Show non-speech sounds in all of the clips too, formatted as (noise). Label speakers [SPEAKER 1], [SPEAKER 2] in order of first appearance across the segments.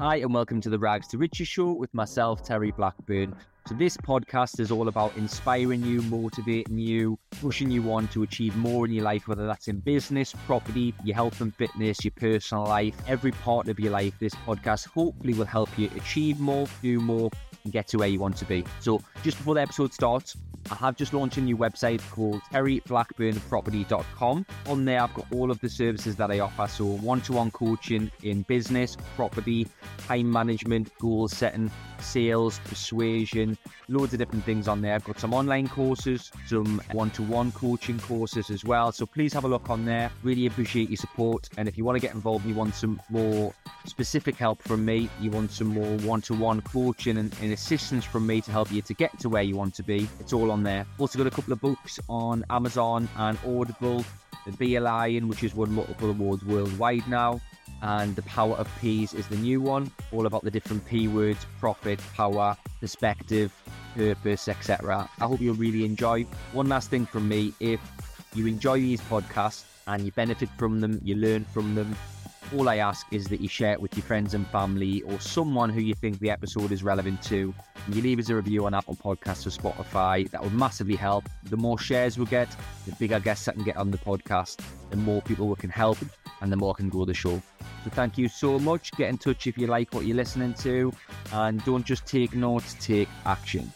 [SPEAKER 1] Hi, and welcome to the Rags to Riches show with myself, Terry Blackburn. So, this podcast is all about inspiring you, motivating you, pushing you on to achieve more in your life, whether that's in business, property, your health and fitness, your personal life, every part of your life. This podcast hopefully will help you achieve more, do more, and get to where you want to be. So, just before the episode starts, I have just launched a new website called terryblackburnproperty.com. On there, I've got all of the services that I offer. So, one to one coaching in business, property, time management, goal setting, sales, persuasion, loads of different things on there. I've got some online courses, some one to one coaching courses as well. So, please have a look on there. Really appreciate your support. And if you want to get involved, you want some more specific help from me, you want some more one to one coaching and, and assistance from me to help you to get to where you want to be, it's all on there. Also got a couple of books on Amazon and Audible. The Be a Lion, which has won multiple awards worldwide now, and The Power of P's is the new one, all about the different P words profit, power, perspective, purpose, etc. I hope you'll really enjoy. One last thing from me if you enjoy these podcasts and you benefit from them, you learn from them, all I ask is that you share it with your friends and family or someone who you think the episode is relevant to. And you leave us a review on Apple Podcasts or Spotify. That would massively help. The more shares we get, the bigger guests that can get on the podcast, the more people we can help, and the more can grow the show. So thank you so much. Get in touch if you like what you're listening to, and don't just take notes, take action.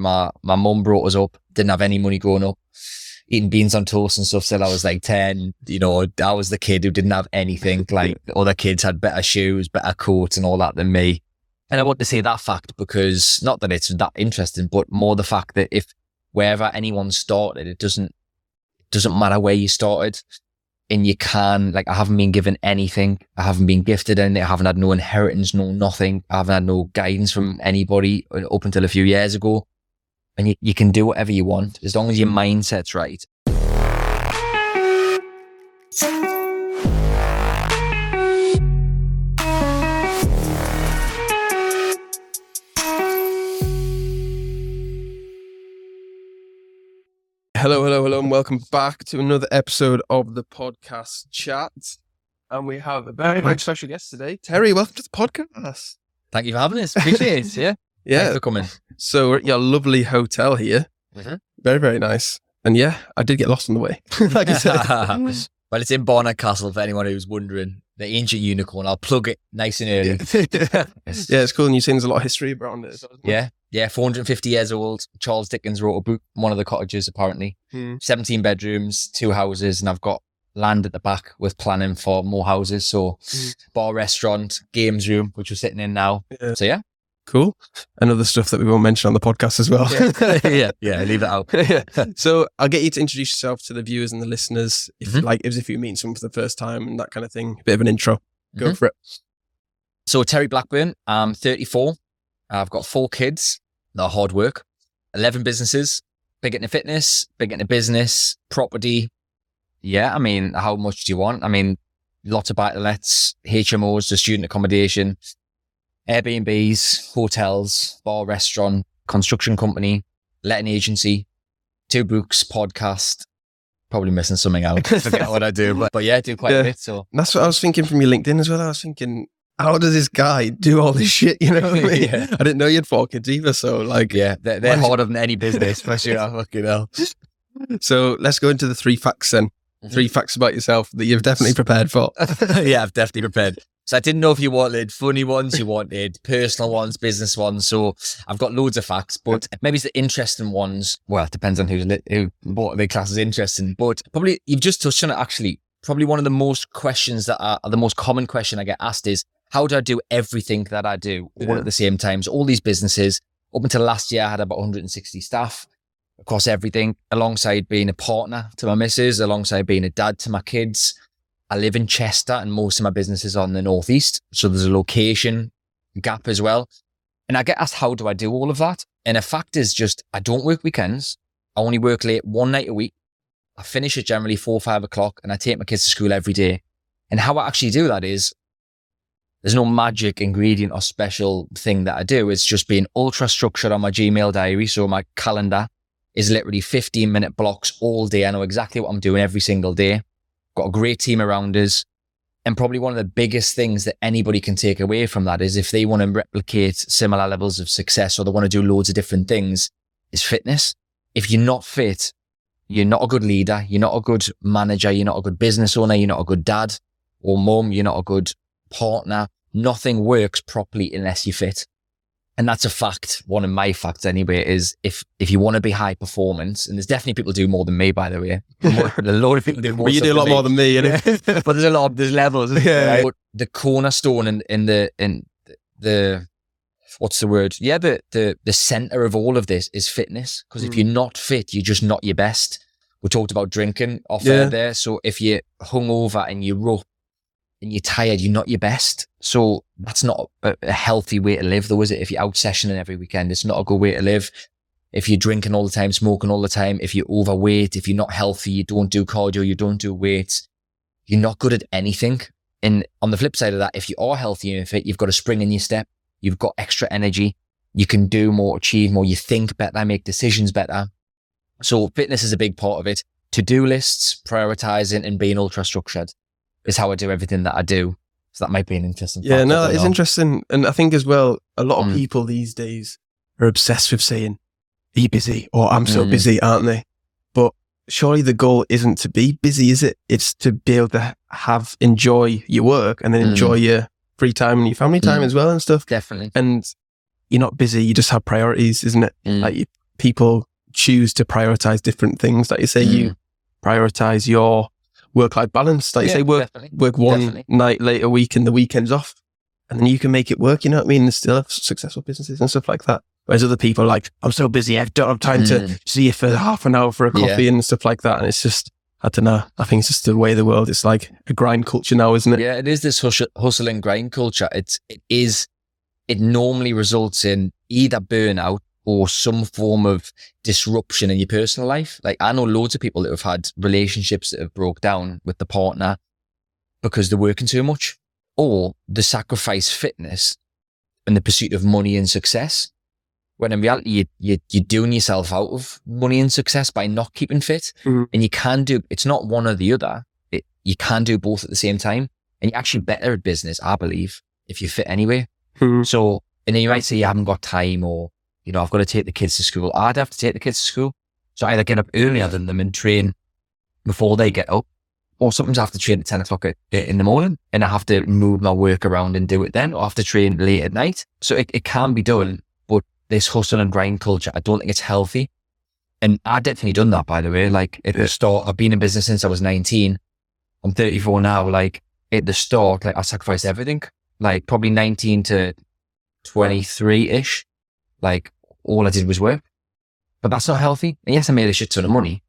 [SPEAKER 1] my my mum brought us up. Didn't have any money growing up. Eating beans on toast and stuff till I was like ten. You know, I was the kid who didn't have anything. Like other kids had better shoes, better coats, and all that than me. And I want to say that fact because not that it's that interesting, but more the fact that if wherever anyone started, it doesn't it doesn't matter where you started. And you can, like, I haven't been given anything. I haven't been gifted anything. I haven't had no inheritance, no nothing. I haven't had no guidance from anybody uh, up until a few years ago and you, you can do whatever you want as long as your mindset's right.
[SPEAKER 2] Hello, hello, hello, and welcome back to another episode of the podcast chat. And we have a very, very special guest today. Terry, welcome to the podcast.
[SPEAKER 1] Thank you for having us. Appreciate it. (laughs) Yeah.
[SPEAKER 2] Yeah.
[SPEAKER 1] Thanks for coming.
[SPEAKER 2] So we're at your lovely hotel here.
[SPEAKER 1] Mhm.
[SPEAKER 2] Very, very nice. And yeah, I did get lost on the way. (laughs) like I said. (laughs)
[SPEAKER 1] well, it's in Barnard Castle for anyone who's wondering. The ancient unicorn. I'll plug it nice and early.
[SPEAKER 2] yeah. (laughs) it's cool. And you've seen there's a lot of history around it.
[SPEAKER 1] Yeah, yeah, 450 years old. Charles Dickens wrote a book, one of the cottages, apparently.
[SPEAKER 2] Hmm.
[SPEAKER 1] 17 bedrooms, two houses, and I've got land at the back with planning for more houses. So,
[SPEAKER 2] Mm.
[SPEAKER 1] bar, restaurant, games room, which we're sitting in now.
[SPEAKER 2] Yeah.
[SPEAKER 1] So, yeah.
[SPEAKER 2] Cool. And other stuff that we won't mention on the podcast as well.
[SPEAKER 1] yeah, (laughs) yeah, leave it out. (laughs)
[SPEAKER 2] yeah. So I'll get you to introduce yourself to the viewers and the listeners, if
[SPEAKER 1] Mhm.
[SPEAKER 2] like as if you meet someone for the first time and that kind of thing. bit of an intro. Go
[SPEAKER 1] Mhm.
[SPEAKER 2] for it.
[SPEAKER 1] So, Terry Blackburn, I'm 34. I've got four kids. They're hard work, 11 businesses, big into fitness, big into business, property. Yeah, I mean, how much do you want? I mean, lots of buy to lets, HMOs, the student accommodation, Airbnbs, hotels, bar, restaurant, construction company, letting agency, two books, podcast. Probably missing something out. (laughs) Forget what I do, but, but yeah, I do quite
[SPEAKER 2] Yeah.
[SPEAKER 1] a bit. So
[SPEAKER 2] that's what I was thinking from your LinkedIn as well. I was thinking, how does this guy do all this shit? You know I (laughs) mean?
[SPEAKER 1] Yeah.
[SPEAKER 2] I didn't know you had four kids either. So like,
[SPEAKER 1] yeah, they're, they're harder than any business, (laughs) for sure. Fucking hell.
[SPEAKER 2] so let's go into the three facts then.
[SPEAKER 1] Mhm.
[SPEAKER 2] Three facts about yourself that you've definitely prepared for.
[SPEAKER 1] yeah, I've definitely prepared. So I didn't know if you wanted funny ones, you wanted personal ones, business ones. So I've got loads of facts, but maybe it's the interesting ones. Well, it depends on who's li- who what the class is interesting. But probably you've just touched on it. Actually, probably one of the most questions that are, are the most common question I get asked is, how do I do everything that I do all
[SPEAKER 2] Yeah.
[SPEAKER 1] at the same time? So all these businesses. Up until last year, I had about 160 staff across everything, alongside being a partner to my missus, alongside being a dad to my kids. I live in Chester and most of my business is on the northeast. So there's a location gap as well. And I get asked, how do I do all of that? And a fact is just, I don't work weekends. I only work late one night a week. I finish at generally four, or five o'clock and I take my kids to school every day. And how I actually do that is there's no magic ingredient or special thing that I do. It's just being ultra structured on my Gmail diary. So my calendar, is literally 15 minute blocks all day. I know exactly what I'm doing every single day. Got a great team around us. And probably one of the biggest things that anybody can take away from that is if they want to replicate similar levels of success or they want to do loads of different things is fitness. If you're not fit, you're not a good leader. You're not a good manager. You're not a good business owner. You're not a good dad or mum. You're not a good partner. Nothing works properly unless you're fit and that's a fact. One of my facts anyway is if if you want to be high performance, and there's definitely people do more than me, by the way. (laughs) a lot of people do more.
[SPEAKER 2] You do a lot more than me, you (laughs) know?
[SPEAKER 1] but there's a lot. Of, there's levels. Yeah. But the cornerstone in in the in the what's the word? Yeah, the the the center of all of this is fitness. Because mm. if you're not fit, you're just not your best. We talked about drinking off yeah. there. So if you're hungover and you're up and you're tired, you're not your best. So that's not a, healthy way to live, though, is it? If you're out sessioning every weekend, it's not a good way to live. If you're drinking all the time, smoking all the time, if you're overweight, if you're not healthy, you don't do cardio, you don't do weights, you're not good at anything. And on the flip side of that, if you are healthy and fit, you've got a spring in your step, you've got extra energy, you can do more, achieve more, you think better, make decisions better. So fitness is a big part of it. To-do lists, prioritizing and being ultra structured is how I do everything that I do. So that might be an interesting.
[SPEAKER 2] Yeah, no, that is interesting, and I think as well, a lot of mm. people these days are obsessed with saying, "Are you busy?" or "I'm so mm. busy," aren't they? But surely the goal isn't to be busy, is it? It's to be able to have enjoy your work and then mm. enjoy your free time and your family time mm. as well and stuff.
[SPEAKER 1] Definitely.
[SPEAKER 2] And you're not busy; you just have priorities, isn't it?
[SPEAKER 1] Mm.
[SPEAKER 2] Like people choose to prioritize different things. Like you say, you mm. prioritize your work life balance. Like yeah, you say, work definitely. work one definitely. night late a week and the weekends off, and then you can make it work. You know what I mean? And still have successful businesses and stuff like that. Whereas other people are like, I'm so busy, I don't have time mm. to see you for half an hour for a coffee yeah. and stuff like that. And it's just, I don't know. I think it's just the way the world. It's like a grind culture now, isn't it?
[SPEAKER 1] Yeah, it is this hustle, hustle and grind culture. It's it is. It normally results in either burnout or some form of disruption in your personal life. Like I know loads of people that have had relationships that have broke down with the partner because they're working too much or the sacrifice fitness in the pursuit of money and success. When in reality, you, you, you're doing yourself out of money and success by not keeping fit.
[SPEAKER 2] Mm-hmm.
[SPEAKER 1] And you can do, it's not one or the other. It, you can do both at the same time. And you're actually better at business, I believe, if you fit anyway.
[SPEAKER 2] Mm-hmm.
[SPEAKER 1] So, and then you might say you haven't got time or you know, I've got to take the kids to school. I'd have to take the kids to school. So I either get up earlier than them and train before they get up, or sometimes I have to train at 10 o'clock eh, in the morning and I have to move my work around and do it then, or I have to train late at night. So it, it can be done, but this hustle and grind culture, I don't think it's healthy. And I definitely done that, by the way. Like at the start, I've been in business since I was 19. I'm 34 now. Like at the start, like I sacrificed everything, like probably 19 to 23 ish. Like all I did was work. But that's not healthy. And yes, I made a shit ton of money,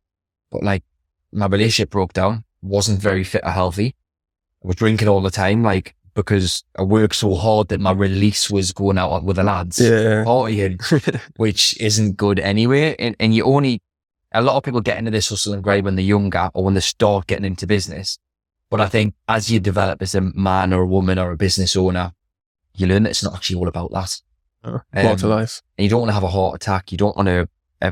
[SPEAKER 1] but like my relationship broke down, wasn't very fit or healthy. I was drinking all the time, like because I worked so hard that my release was going out with the lads,
[SPEAKER 2] yeah.
[SPEAKER 1] partying, (laughs) which isn't good anyway. And, and you only, a lot of people get into this hustle and grind when they're younger or when they start getting into business. But I think as you develop as a man or a woman or a business owner, you learn that it's not actually all about that.
[SPEAKER 2] Um, to life.
[SPEAKER 1] And you don't want to have a heart attack. You don't want to uh,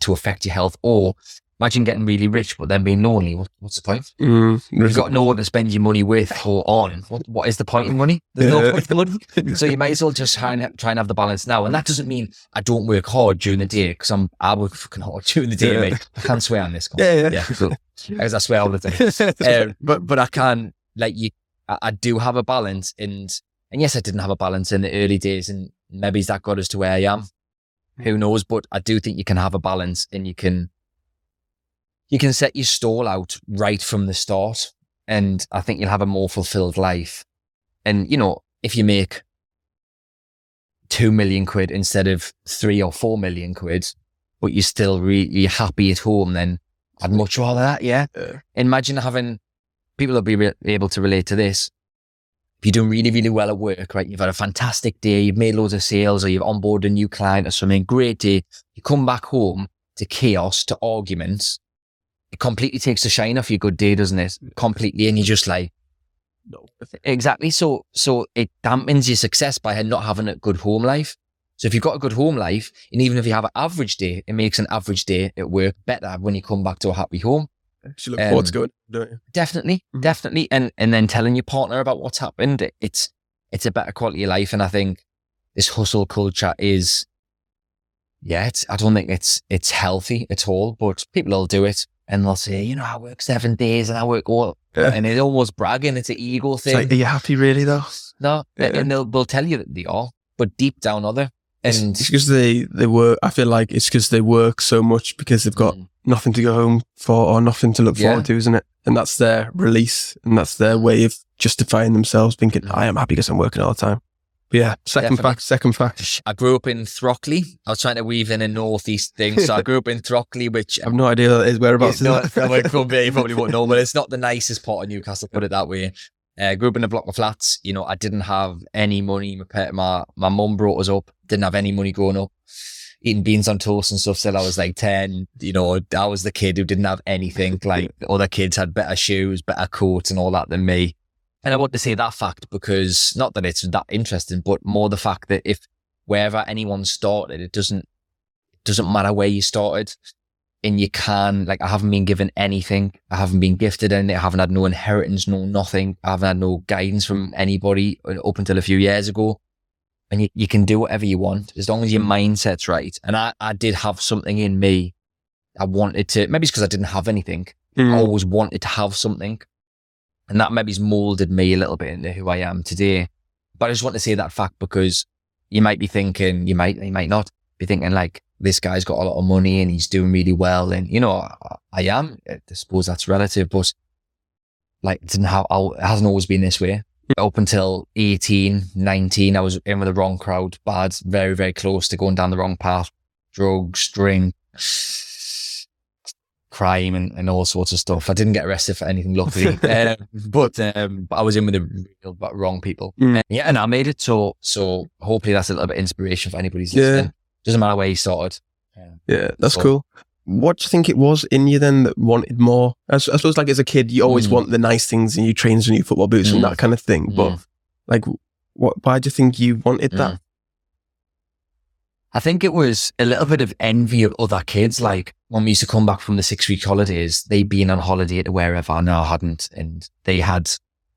[SPEAKER 1] to affect your health. Or imagine getting really rich, but then being lonely. What, what's the point?
[SPEAKER 2] Mm,
[SPEAKER 1] You've got no one to spend your money with or on. What, what is the point in money? There's no point in money. (laughs) So you might as well just try and, try and have the balance now. And that doesn't mean I don't work hard during the day because I'm I work fucking hard (laughs) during the day, yeah. mate. I can't swear on this.
[SPEAKER 2] Call. Yeah, yeah. yeah.
[SPEAKER 1] So, I swear all the time. (laughs) um, but but I can like you. I, I do have a balance, and and yes, I didn't have a balance in the early days, and maybe that got us to where I am. Who hmm. knows? But I do think you can have a balance and you can, you can set your stall out right from the start. And I think you'll have a more fulfilled life. And, you know, if you make two million quid instead of three or four million quid, but you're still really happy at home, then I'd much rather that. Yeah. yeah. Imagine having people will be re- able to relate to this you're doing really, really well at work, right? You've had a fantastic day, you've made loads of sales or you've onboarded a new client or something, great day. You come back home to chaos, to arguments. It completely takes the shine off your good day, doesn't it? Completely. And you're just like,
[SPEAKER 2] no.
[SPEAKER 1] Exactly. So, so it dampens your success by not having a good home life. So if you've got a good home life, and even if you have an average day, it makes an average day at work better when you come back to a happy home.
[SPEAKER 2] You look um, forward to going, don't you?
[SPEAKER 1] Definitely, mm-hmm. definitely. And and then telling your partner about what's happened, it's it's a better quality of life. And I think this hustle culture is yeah, it's, I don't think it's it's healthy at all, but people will do it and they'll say, you know, I work seven days and I work all, yeah. and it's almost bragging. It's an ego thing. Like,
[SPEAKER 2] are you happy really though?
[SPEAKER 1] No, yeah. and they'll they'll tell you that they are, but deep down other.
[SPEAKER 2] And it's because they they work. I feel like it's because they work so much because they've got mm. Nothing to go home for or nothing to look yeah. forward to, isn't it? And that's their release, and that's their way of justifying themselves, thinking, mm. "I am happy because I'm working all the time." yeah, second Definitely. fact. Second fact.
[SPEAKER 1] I grew up in Throckley. I was trying to weave in a northeast thing, so I (laughs) grew up in Throckley, which
[SPEAKER 2] I have no idea what is whereabouts.
[SPEAKER 1] Yeah, no, it could be. You probably won't know, but it's not the (laughs) nicest part of Newcastle. Put it that way. Uh, grew up in a block of flats. You know, I didn't have any money. My my my mum brought us up. Didn't have any money growing up. Eating beans on toast and stuff till I was like ten. You know, I was the kid who didn't have anything. Like other kids had better shoes, better coats, and all that than me. And I want to say that fact because not that it's that interesting, but more the fact that if wherever anyone started, it doesn't it doesn't matter where you started. And you can like I haven't been given anything. I haven't been gifted anything. I haven't had no inheritance, no nothing. I haven't had no guidance from anybody uh, up until a few years ago. And you, you can do whatever you want as long as your mindset's right. And I, I did have something in me. I wanted to maybe it's because I didn't have anything. Mm. I always wanted to have something. And that maybe's molded me a little bit into who I am today. But I just want to say that fact because you might be thinking, you might, you might not be thinking like, this guy's got a lot of money and he's doing really well. And, you know, I, I am, I suppose that's relative, but like, it didn't have, it hasn't always been this way. Up until 18, 19, I was in with the wrong crowd, bad, very, very close to going down the wrong path, drugs, drink, crime and, and all sorts of stuff. I didn't get arrested for anything, luckily, uh, (laughs) but um, but I was in with the real but wrong people. Mm. Yeah, and I made it. So so hopefully that's a little bit of inspiration for anybody's who's listening. Doesn't matter where you started.
[SPEAKER 2] Yeah, yeah that's so. cool. What do you think it was in you then that wanted more? I, I suppose like as a kid, you always mm. want the nice things and you train in your football boots mm. and that kind of thing. But mm. like, what? Why do you think you wanted that?
[SPEAKER 1] Mm. I think it was a little bit of envy of other kids. Like when we used to come back from the six week holidays, they'd been on holiday to wherever. No, I hadn't. And they had,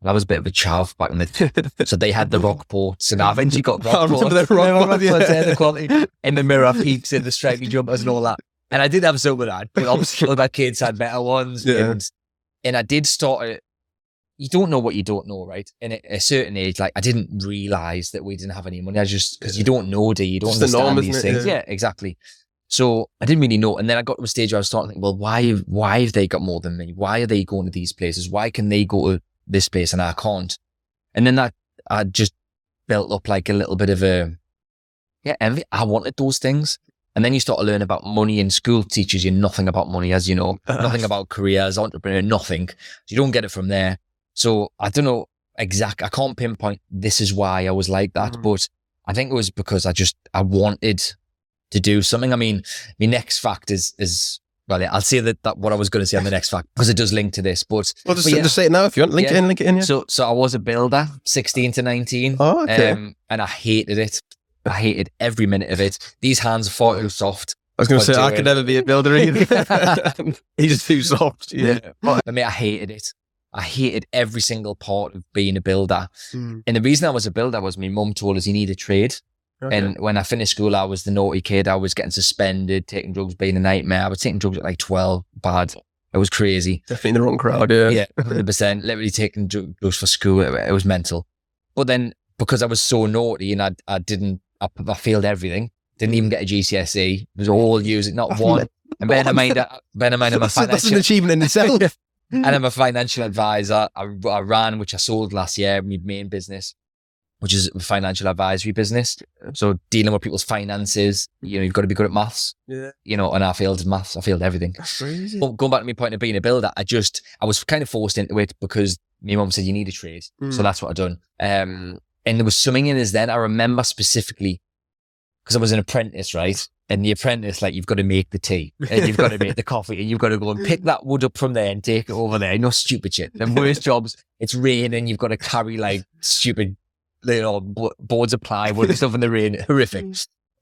[SPEAKER 1] that was a bit of a chav back in the, (laughs) so they had the Rockports and (laughs) (laughs) I eventually got Rockports. the Rockports, yeah. the quality in the mirror peaks in the stripy jumpers and all that. And I did have some of that, but obviously (laughs) my kids had better ones. Yeah. And, and I did start it. you don't know what you don't know, right? And at a certain age, like I didn't realize that we didn't have any money. I just because you don't know, do you? you don't it's understand norm, these things. Yeah. yeah. exactly. So I didn't really know. And then I got to a stage where I was starting to think, well, why why have they got more than me? Why are they going to these places? Why can they go to this place and I can't? And then that I just built up like a little bit of a yeah, envy. I wanted those things. And then you start to learn about money in school teaches you nothing about money, as you know, (laughs) nothing about careers, entrepreneur, nothing. So you don't get it from there. So I don't know exact. I can't pinpoint this is why I was like that, mm. but I think it was because I just I wanted to do something. I mean, my next fact is is well, yeah, I'll say that, that what I was going to say on the next fact because it does link to this. But
[SPEAKER 2] well, just,
[SPEAKER 1] but
[SPEAKER 2] yeah. just say it now if you want. Link yeah. it in, link it in. Yeah.
[SPEAKER 1] So, so I was a builder, sixteen to nineteen.
[SPEAKER 2] Oh, okay. Um,
[SPEAKER 1] and I hated it. I hated every minute of it. These hands are far too soft.
[SPEAKER 2] I was going to say I could never be a builder either. (laughs) (laughs) He's too soft. Yeah, yeah.
[SPEAKER 1] I mean, I hated it. I hated every single part of being a builder. Mm. And the reason I was a builder was my mum told us you need a trade. Okay. And when I finished school, I was the naughty kid. I was getting suspended, taking drugs, being a nightmare. I was taking drugs at like 12, bad. It was crazy.
[SPEAKER 2] Definitely the wrong crowd, yeah.
[SPEAKER 1] Yeah, (laughs) 100%. Literally taking drugs for school. It, it, was mental. But then because I was so naughty and I, I didn't, I, I failed everything. Didn't even get a GCSE. It was all using, not (laughs) one. And bear in mind, bear in mind, I'm a financial,
[SPEAKER 2] that's an achievement in itself. (laughs)
[SPEAKER 1] and I'm a financial advisor. I, I, ran, which I sold last year, my main business, which is a financial advisory business. So dealing with people's finances, you know, you've got to be good at maths.
[SPEAKER 2] Yeah.
[SPEAKER 1] You know, and I failed maths. I failed everything.
[SPEAKER 2] That's crazy.
[SPEAKER 1] But going back to my point of being a builder, I just, I was kind of forced into it because my mum said, you need a trade. Mm. So that's what I done. Um, and there was something in us then. I remember specifically because I was an apprentice, right? And the apprentice, like, you've got to make the tea and you've got to make the (laughs) coffee and you've got to go and pick that wood up from there and take it over there. No stupid shit. The (laughs) worst jobs, it's raining. You've got to carry like stupid, little boards of plywood and stuff in the rain. (laughs) Horrific.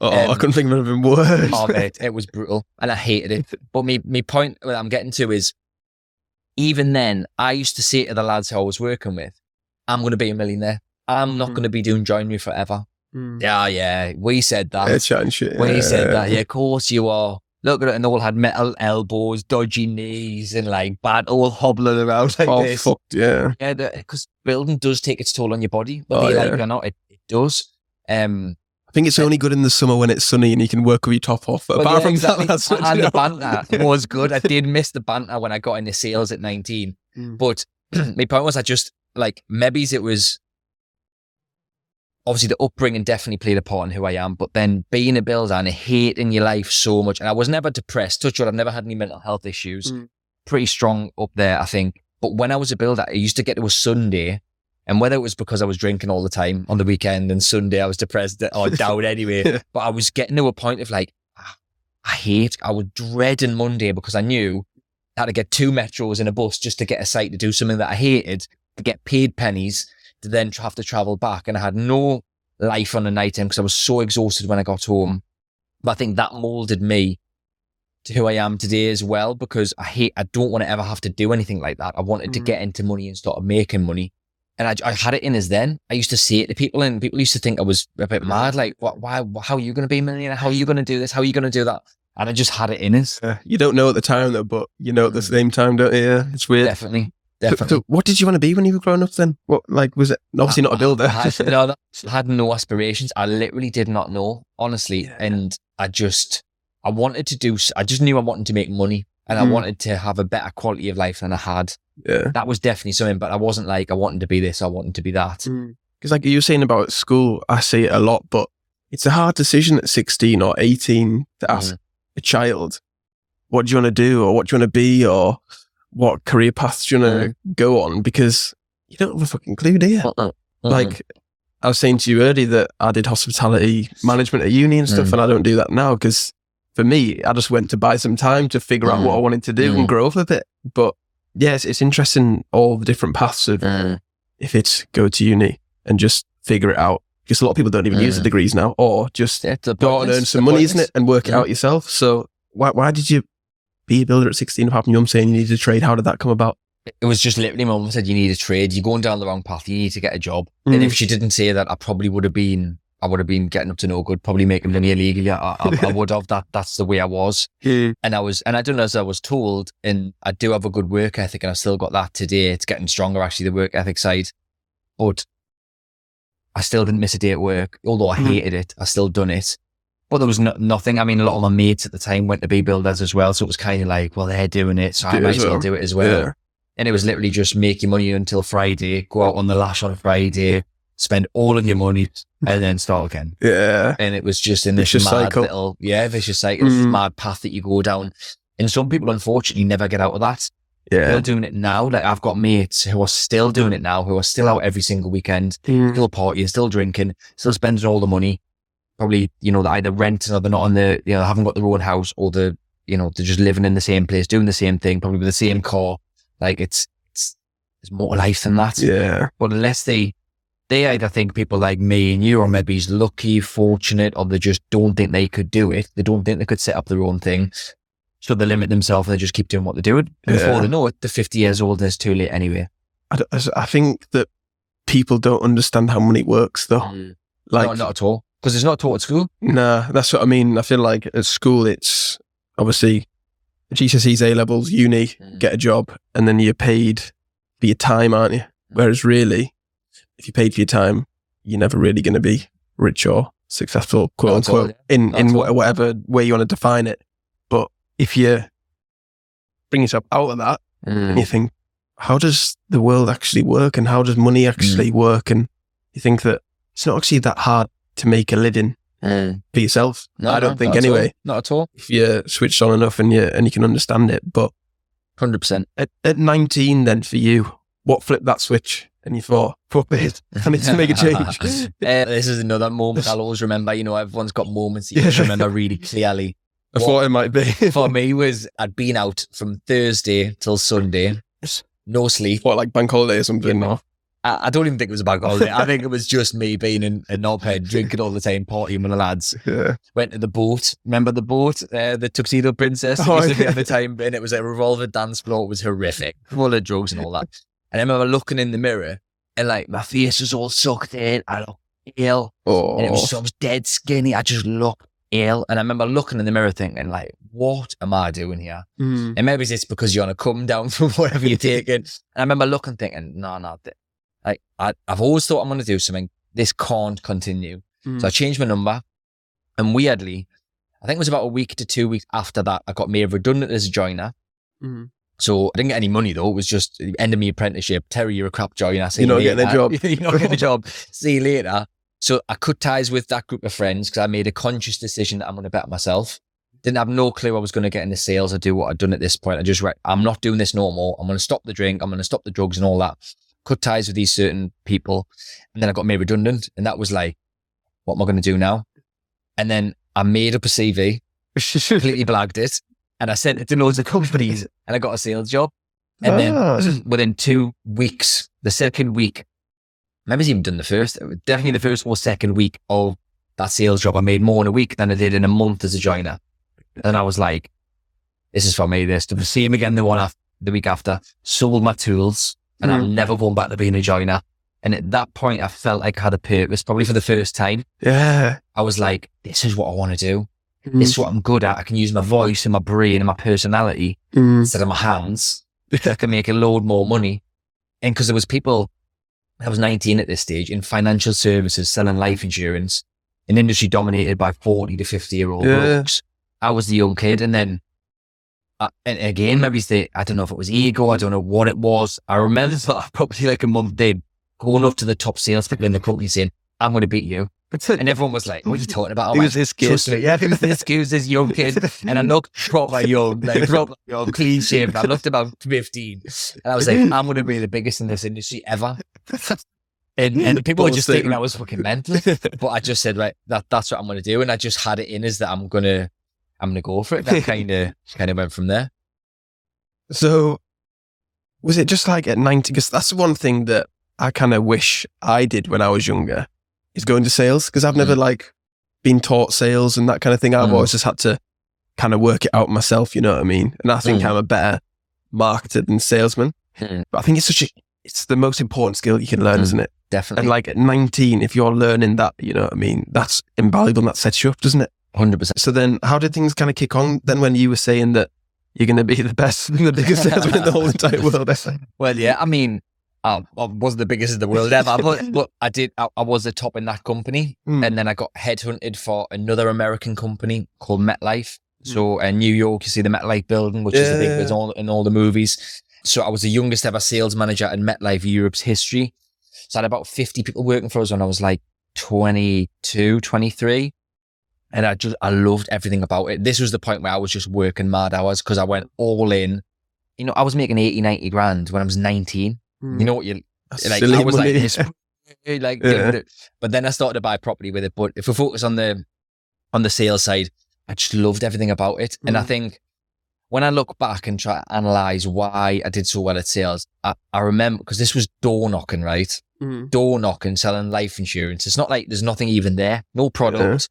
[SPEAKER 2] Oh, um, I couldn't think of anything worse.
[SPEAKER 1] Oh, mate, it was brutal, and I hated it. But me, me point that I'm getting to is, even then, I used to say to the lads who I was working with, "I'm going to be a millionaire. I'm not mm. going to be doing joinery forever." Mm. Yeah, yeah, we said that.
[SPEAKER 2] Yeah, shit,
[SPEAKER 1] we said that. Yeah, of course you are. Look at it, and all had metal elbows, dodgy knees, and like bad, all hobbling around like
[SPEAKER 2] oh,
[SPEAKER 1] this.
[SPEAKER 2] Fucked, yeah,
[SPEAKER 1] yeah, because building does take its toll on your body, whether oh, you yeah. like it or not. It, it does. Um, I
[SPEAKER 2] think it's only good in the summer when it's sunny and you can work with your top off. But apart yeah, from exactly. that, that's
[SPEAKER 1] and the banter (laughs) was good. I did miss the banter when I got into sales at 19. Mm. But (clears throat) my point was, I just like maybe it was obviously the upbringing definitely played a part in who I am. But then being a builder and hating your life so much, and I was never depressed. Touch wood, I've never had any mental health issues. Mm. Pretty strong up there, I think. But when I was a builder, I used to get to a Sunday and whether it was because I was drinking all the time on the weekend and Sunday I was depressed or down (laughs) anyway, yeah. but I was getting to a point of like, ah, I hate, I was dreading Monday because I knew I had to get two metros in a bus just to get a site to do something that I hated, to get paid pennies, to then have to travel back. And I had no life on the night end because I was so exhausted when I got home. But I think that molded me to who I am today as well because I hate, I don't want to ever have to do anything like that. I wanted mm. to get into money and start making money and I, I had it in as then. I used to say it to people, and people used to think I was a bit mad. Like, what? Why? How are you going to be a millionaire? How are you going to do this? How are you going to do that? And I just had it in us.
[SPEAKER 2] Uh, you don't know at the time though, but you know at the mm. same time, don't you? Yeah, it's weird.
[SPEAKER 1] Definitely, definitely.
[SPEAKER 2] So, so what did you want to be when you were growing up? Then, what like was it? Obviously, not a builder.
[SPEAKER 1] I, had, (laughs) no, I had no aspirations. I literally did not know, honestly, yeah. and I just I wanted to do. I just knew I wanted to make money, and mm. I wanted to have a better quality of life than I had.
[SPEAKER 2] Yeah.
[SPEAKER 1] That was definitely something, but I wasn't like, I wanted to be this, I wanted to be that. Because,
[SPEAKER 2] mm. like you were saying about school, I see it a lot, but it's a hard decision at 16 or 18 to ask mm. a child, what do you want to do or what do you want to be or what career path do you want to mm. go on? Because you don't have a fucking clue, do you? Uh-uh. Like, I was saying to you earlier that I did hospitality management at uni and stuff, mm. and I don't do that now because for me, I just went to buy some time to figure out what mm. I wanted to do and mm. grow up a bit. But yes, it's interesting all the different paths of mm. if it's go to uni and just figure it out. Because a lot of people don't even mm. use the mm. degrees now, or just yeah, go and earn some money, isn't it, and work it out yourself. So why why did you be a builder at sixteen? Apart from your mum saying you need to trade, how did that come about?
[SPEAKER 1] It was just literally my mum said you need a trade. You're going down the wrong path. You need to get a job. Mm. And if she didn't say that, I probably would have been I would have been getting up to no good, probably making money illegally. I, I, I would have. That that's the way I was. (laughs) And I was, and I don't know as I was told, and I do have a good work ethic, and I've still got that today. It's getting stronger, actually, the work ethic side. But I still didn't miss a day at work, although I mm. hated it. I still done it. But there was no, nothing. I mean, a lot of my mates at the time went to be builders as well, so it was kind of like, well, they're doing it, so do I might as well. do it as well. Yeah. And it was literally just make your money until Friday, go out on the lash on Friday, spend all of your money and then start again. (laughs)
[SPEAKER 2] Yeah.
[SPEAKER 1] And it was just in this vicious mad cycle. little, yeah, vicious cycle, mm. mad path that you go down. And some people, unfortunately, never get out of that.
[SPEAKER 2] Yeah.
[SPEAKER 1] They're doing it now. Like I've got mates who are still doing it now, who are still out every single weekend, mm. still partying, still drinking, still spending all the money. Probably, you know, they're either renting or they're not on the, you know, haven't got their own house or they're, you know, they're just living in the same place, doing the same thing, probably with the same car. Like it's, it's, there's more life than that.
[SPEAKER 2] Yeah.
[SPEAKER 1] But unless they they either think people like me and you are maybe lucky, fortunate, or they just don't think they could do it. They don't think they could set up their own thing. So they limit themselves and they just keep doing what they're doing. Yeah. before they know it, they're 50 years old and it's too late anyway.
[SPEAKER 2] I, I think that people don't understand how money works though. Mm.
[SPEAKER 1] Like, no, not at all. Because it's not taught at school.
[SPEAKER 2] Nah, that's what I mean. I feel like at school, it's obviously GCSEs, A levels, uni, mm. get a job, and then you're paid for your time, aren't you? Mm. Whereas really, if you're paid for your time, you're never really going to be rich or successful, quote unquote, in, in whatever way you want to define it. But if you bring yourself out of that mm. and you think, how does the world actually work and how does money actually mm. work? And you think that it's not actually that hard to make a living mm. for yourself. No, I don't no, think anyway.
[SPEAKER 1] Not at all.
[SPEAKER 2] If you're switched on enough and you and you can understand it. But
[SPEAKER 1] hundred percent.
[SPEAKER 2] At, at nineteen, then for you, what flipped that switch? and you thought, fuck this, I need to make a change. uh, (laughs)
[SPEAKER 1] this is another moment I'll always remember. You know, everyone's got moments you yeah. remember really clearly.
[SPEAKER 2] I what, thought it might be.
[SPEAKER 1] for me was I'd been out from Thursday till Sunday, (laughs) no sleep.
[SPEAKER 2] What, like bank holiday or something?
[SPEAKER 1] Yeah. I, I, don't even think it was a bad holiday. I think it was just me being in a knobhead, drinking all the time, partying with the lads. Yeah. Went to the boat. Remember the boat, uh, the Tuxedo Princess? Oh, yeah. At the time, and it was a revolver dance floor. It was horrific, full of drugs and all that. (laughs) And I remember looking in the mirror, and like my face was all sucked in. I looked ill, oh. and it was so I was dead skinny. I just looked ill, and I remember looking in the mirror, thinking like, "What am I doing here?" Mm. And maybe it's because you're on a come down (laughs) from whatever you're taking. And I remember looking, thinking, "No, no, like I, have always thought I'm going to do something. This can't continue. Mm. So I changed my number. And weirdly, I think it was about a week to two weeks after that, I got made redundant as a joiner. Mm. So I didn't get any money though. It was just the end of my apprenticeship. Terry, you're a crap joiner.
[SPEAKER 2] See you're not getting a job. (laughs)
[SPEAKER 1] you're not getting a job. See you later. So I cut ties with that group of friends because I made a conscious decision that I'm going to bet myself. Didn't have no clue I was going to get into sales or do what I'd done at this point. I just, I'm not doing this no more. I'm going to stop the drink. I'm going to stop the drugs and all that cut ties with these certain people. And then I got made redundant. And that was like, what am I going to do now? And then I made up a CV, completely (laughs) blagged it, and I sent it to loads of companies and I got a sales job. And then ah. (clears throat) within two weeks, the second week, maybe it's even done the first, definitely the first or second week of that sales job, I made more in a week than I did in a month as a joiner. And I was like, this is for me, this. To see him again the one after, the week after, sold my tools, and mm. I've never gone back to being a joiner. And at that point, I felt like I had a purpose, probably for the first time.
[SPEAKER 2] Yeah.
[SPEAKER 1] I was like, this is what I want to do. Mm. This is what I'm good at. I can use my voice and my brain and my personality mm. instead of my hands. I can make a load more money. And because there was people, I was 19 at this stage in financial services, selling life insurance, an industry dominated by 40 to 50 year old yeah. I was the young kid. And then uh, and again, maybe say, I don't know if it was ego, I don't know what it was. I remember (laughs) probably like a month in going up to the top sales people in the company saying, I'm going to beat you. (laughs) And everyone was like, what are you talking about?
[SPEAKER 2] Who's this kid?
[SPEAKER 1] Yeah, who's this (laughs) kid? this young kid? And I looked proper young, like proper young, clean shaved. I looked about 15. And I was like, I'm going to be the biggest in this industry ever. And, and people were just thinking I was fucking mental. But I just said, right, that, that's what I'm going to do. And I just had it in as that I'm going to I'm gonna go for it. That kind of kind of went from there.
[SPEAKER 2] So, was it just like at ninety? Because that's one thing that I kind of wish I did when I was younger is going to sales because I've never mm. like been taught sales and that kind of thing. I've mm. always just had to kind of work it out myself. You know what I mean? And I think mm. I'm a better marketer than salesman. Mm. But I think it's such a it's the most important skill you can learn, mm. isn't it?
[SPEAKER 1] Definitely.
[SPEAKER 2] And like at 19, if you're learning that, you know what I mean? That's invaluable and that sets you up, doesn't it?
[SPEAKER 1] Hundred percent.
[SPEAKER 2] So then, how did things kind of kick on then when you were saying that you're going to be the best, (laughs) the biggest (laughs) salesman in the whole entire world? (laughs)
[SPEAKER 1] well, yeah. I mean, I, I wasn't the biggest in the world ever, but, but I did. I, I, was the top in that company, mm. and then I got headhunted for another American company called MetLife. Mm. So in New York, you see the MetLife building, which yeah. is the big in all in all the movies. So I was the youngest ever sales manager in MetLife Europe's history. So I had about 50 people working for us when I was like 22, 23 and I just I loved everything about it. This was the point where I was just working mad hours because I went all in. You know, I was making 80, 90 grand when I was 19. Mm. You know what you like I was money. (laughs) (laughs) like this like yeah. but then I started to buy property with it. But if we focus on the on the sales side, I just loved everything about it. Mm. And I hmm. think when I look back and try to analyze why I did so well at sales, I, I remember because this was door knocking, right? Mm. Door knocking, selling life insurance. It's not like there's nothing even there, no product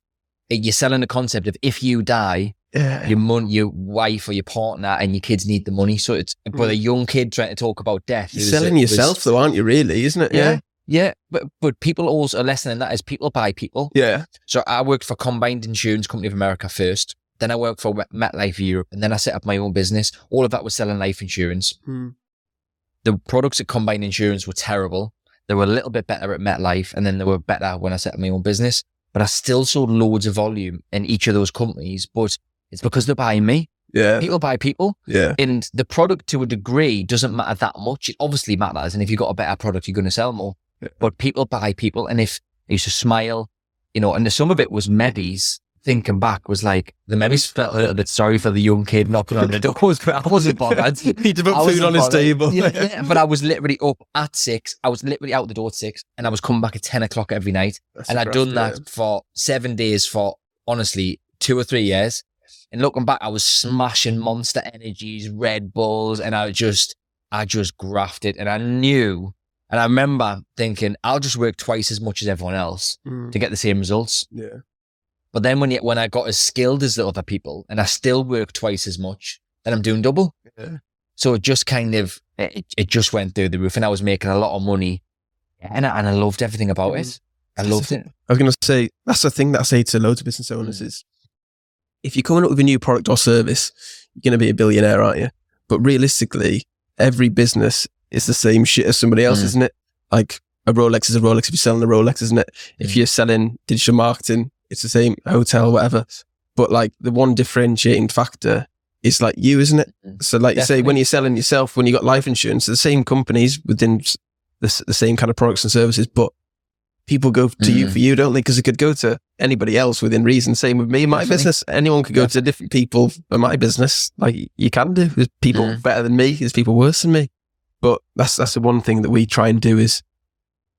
[SPEAKER 1] you're selling the concept of if you die, yeah. your mon- your wife or your partner and your kids need the money. So it's mm. but a young kid trying to talk about death.
[SPEAKER 2] You're selling yourself was, though, aren't you? Really, isn't it?
[SPEAKER 1] Yeah. yeah. Yeah, but but people also a lesson in that is people buy people.
[SPEAKER 2] Yeah.
[SPEAKER 1] So I worked for Combined Insurance Company of America first. Then I worked for MetLife Europe, and then I set up my own business. All of that was selling life insurance. Hmm. The products at Combined Insurance were terrible. They were a little bit better at MetLife, and then they were better when I set up my own business but I still sold loads of volume in each of those companies. But it's because they're buying me.
[SPEAKER 2] Yeah.
[SPEAKER 1] People buy people.
[SPEAKER 2] Yeah.
[SPEAKER 1] And the product to a degree doesn't matter that much. It obviously matters. And if you've got a better product, you're going to sell more. Yeah. But people buy people. And if they used to smile, you know, and some of it was maybe's thinking back was like the maybe felt a little bit sorry for the young kid knocking on the doors, (laughs) but I wasn't bothered. (laughs)
[SPEAKER 2] He'd put food on his table.
[SPEAKER 1] Yeah, but I was literally up at six. I was literally out the door at six, and I was coming back at ten o'clock every night. That's and I'd done that for seven days for honestly two or three years. And looking back, I was smashing Monster Energies, Red Bulls, and I just, I just grafted, and I knew And I remember thinking, I'll just work twice as much as everyone else mm. to get the same results.
[SPEAKER 2] Yeah.
[SPEAKER 1] But then when when I got as skilled as the other people and I still work twice as much, then I'm doing double.
[SPEAKER 2] Yeah.
[SPEAKER 1] So it just kind of, it, it just went through the roof and I was making a lot of money and I, and I loved everything about it. I loved it.
[SPEAKER 2] I was going to say, that's the thing that I say to loads of business owners mm. is if you're coming up with a new product or service, you're going to be a billionaire, aren't you? But realistically, every business is the same shit as somebody else, mm. isn't it? Like a Rolex is a Rolex if you're selling a Rolex, isn't it? If mm. you're selling digital marketing, it's the same hotel, whatever. But like the one differentiating factor is like you, isn't it? Mm. So like Definitely. you say, when you're selling yourself, when you got life insurance, the same companies within the, the same kind of products and services, but people go to mm. you for you, don't they? Because it could go to anybody else within reason. Same with me, my Definitely. business. Anyone could go to different people for my business. Like you can do. There's people mm. better than me. There's people worse than me. But that's that's the one thing that we try and do is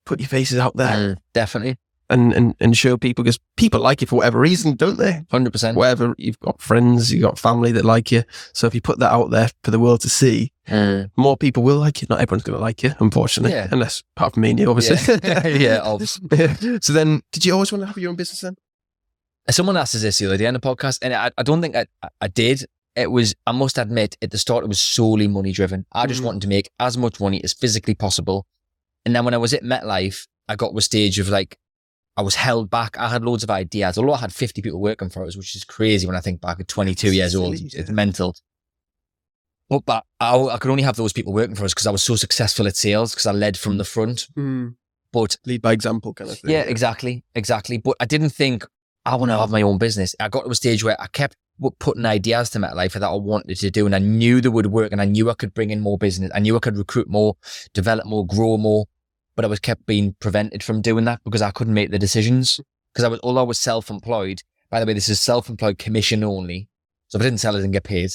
[SPEAKER 2] put your faces out there. Mm,
[SPEAKER 1] definitely
[SPEAKER 2] and, and, and show people because people like you for whatever reason, don't they?
[SPEAKER 1] 100%.
[SPEAKER 2] Whatever, you've got friends, you've got family that like you. So if you put that out there for the world to see, mm. more people will like you. Not everyone's going to like you, unfortunately. Yeah. Unless, apart from me and you, obviously.
[SPEAKER 1] Yeah, (laughs) yeah obviously. (laughs)
[SPEAKER 2] So then, did you always want to have your own business then?
[SPEAKER 1] Someone asked us this the other day on the podcast, and I, I don't think I, I did. It was, I must admit, at the start, it was solely money driven. I just mm. wanted to make as much money as physically possible. And then when I was at MetLife, I got to a stage of like, I was held back. I had loads of ideas, although I had 50 people working for us, which is crazy when I think back at 22 years old. It's mental. But, but I, I, could only have those people working for us because I was so successful at sales because I led from the front.
[SPEAKER 2] Mm.
[SPEAKER 1] But
[SPEAKER 2] lead by example kind of thing.
[SPEAKER 1] Yeah, exactly. Exactly. But I didn't think I want to have my own business. I got to a stage where I kept putting ideas to MetLife that I wanted to do and I knew they would work and I knew I could bring in more business. I knew I could recruit more, develop more, grow more but I was kept being prevented from doing that because I couldn't make the decisions. Because I was, although I was self-employed, by the way, this is self-employed commission only. So if I didn't sell it and get paid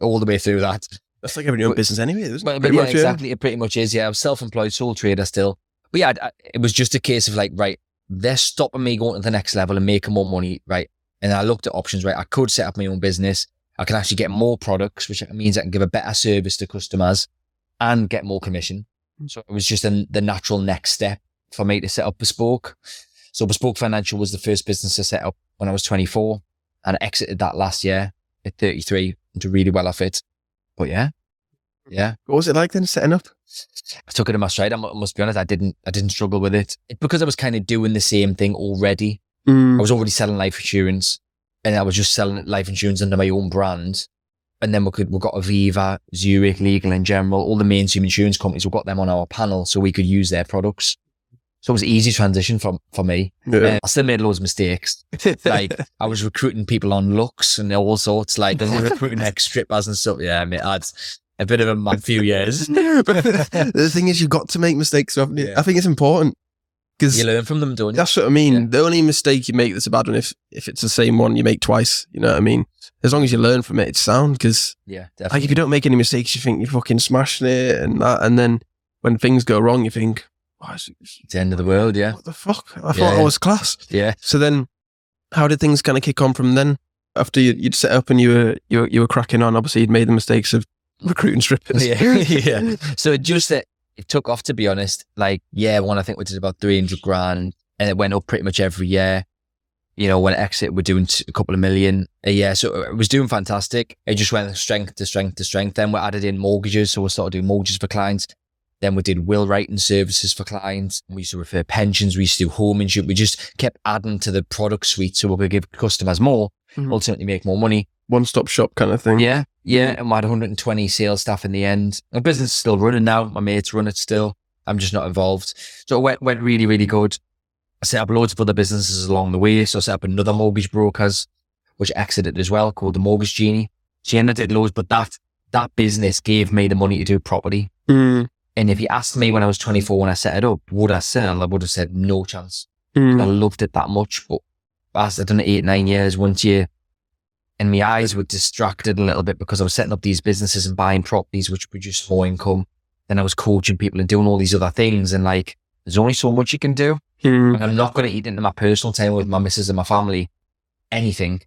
[SPEAKER 1] all the way through that.
[SPEAKER 2] That's like having your own business anyway, isn't
[SPEAKER 1] it? But yeah, much, exactly. Yeah. It pretty much is. Yeah, I was self-employed, sole trader still. But yeah, I, it was just a case of like, right, they're stopping me going to the next level and making more money, right? And I looked at options, right? I could set up my own business. I can actually get more products, which means I can give a better service to customers and get more commission. So it was just a, the natural next step for me to set up Bespoke. So Bespoke Financial was the first business I set up when I was 24 and I exited that last year at 33 and do really well off it. But yeah, yeah.
[SPEAKER 2] What was it like then setting up?
[SPEAKER 1] I took it in my stride. I must be honest. I didn't, I didn't struggle with it, it because I was kind of doing the same thing already.
[SPEAKER 2] Mm.
[SPEAKER 1] I was already selling life insurance and I was just selling life insurance under my own brand and then we could we've got Aviva, Zurich, Legal & General, all the mainstream insurance companies. We've got them on our panel, so we could use their products. So it was an easy transition for for me. Yeah. Uh, I still made loads of mistakes. (laughs) like I was recruiting people on looks and all sorts, like recruiting ex strippers and stuff. Yeah, I mean, I'd a bit of a mad few years. (laughs)
[SPEAKER 2] the thing is, you've got to make mistakes. haven't Yeah. I think it's important.
[SPEAKER 1] Because you learn from them, don't you?
[SPEAKER 2] That's what I mean. Yeah. The only mistake you make that's a bad one if if it's the same one you make twice. You know what I mean? As long as you learn from it, it's sound. Because
[SPEAKER 1] yeah,
[SPEAKER 2] definitely. like if you don't make any mistakes, you think you're fucking smashing it and that, and then when things go wrong, you think,
[SPEAKER 1] oh, it's, it's, the end of the world. Yeah.
[SPEAKER 2] What the fuck? I thought yeah. I was class.
[SPEAKER 1] Yeah.
[SPEAKER 2] So then, how did things kind of kick on from then? After you, would set up and you were you were, you were cracking on, obviously you'd made the mistakes of recruiting strippers. (laughs)
[SPEAKER 1] Yeah, (laughs) yeah. So it just that it took off to be honest. Like year one, I think we did about 300 grand and it went up pretty much every year. You know, when exit, we're doing a couple of million a year. So it was doing fantastic. It just went strength to strength to strength. Then we added in mortgages. So we started doing mortgages for clients. Then we did will writing services for clients. We used to refer pensions. We used to do home insurance. We just kept adding to the product suite so we could give customers more, mm-hmm. ultimately make more money.
[SPEAKER 2] One stop shop kind of thing.
[SPEAKER 1] Yeah. Yeah. And we had 120 sales staff in the end. My business is still running now. My mates run it still. I'm just not involved. So it went, went really, really good. I set up loads of other businesses along the way. So I set up another mortgage brokers, which exited as well, called the Mortgage Genie. She ended did loads, but that that business gave me the money to do property.
[SPEAKER 2] Mm.
[SPEAKER 1] And if you asked me when I was 24 when I set it up, would I sell? I would have said no chance.
[SPEAKER 2] Mm.
[SPEAKER 1] I loved it that much, but as I've done it eight, nine years, once you, and my eyes were distracted a little bit because I was setting up these businesses and buying properties which produce more income. Then I was coaching people and doing all these other things. And like, there's only so much you can do.
[SPEAKER 2] Mm.
[SPEAKER 1] And I'm not going to eat into my personal time with my missus and my family, anything.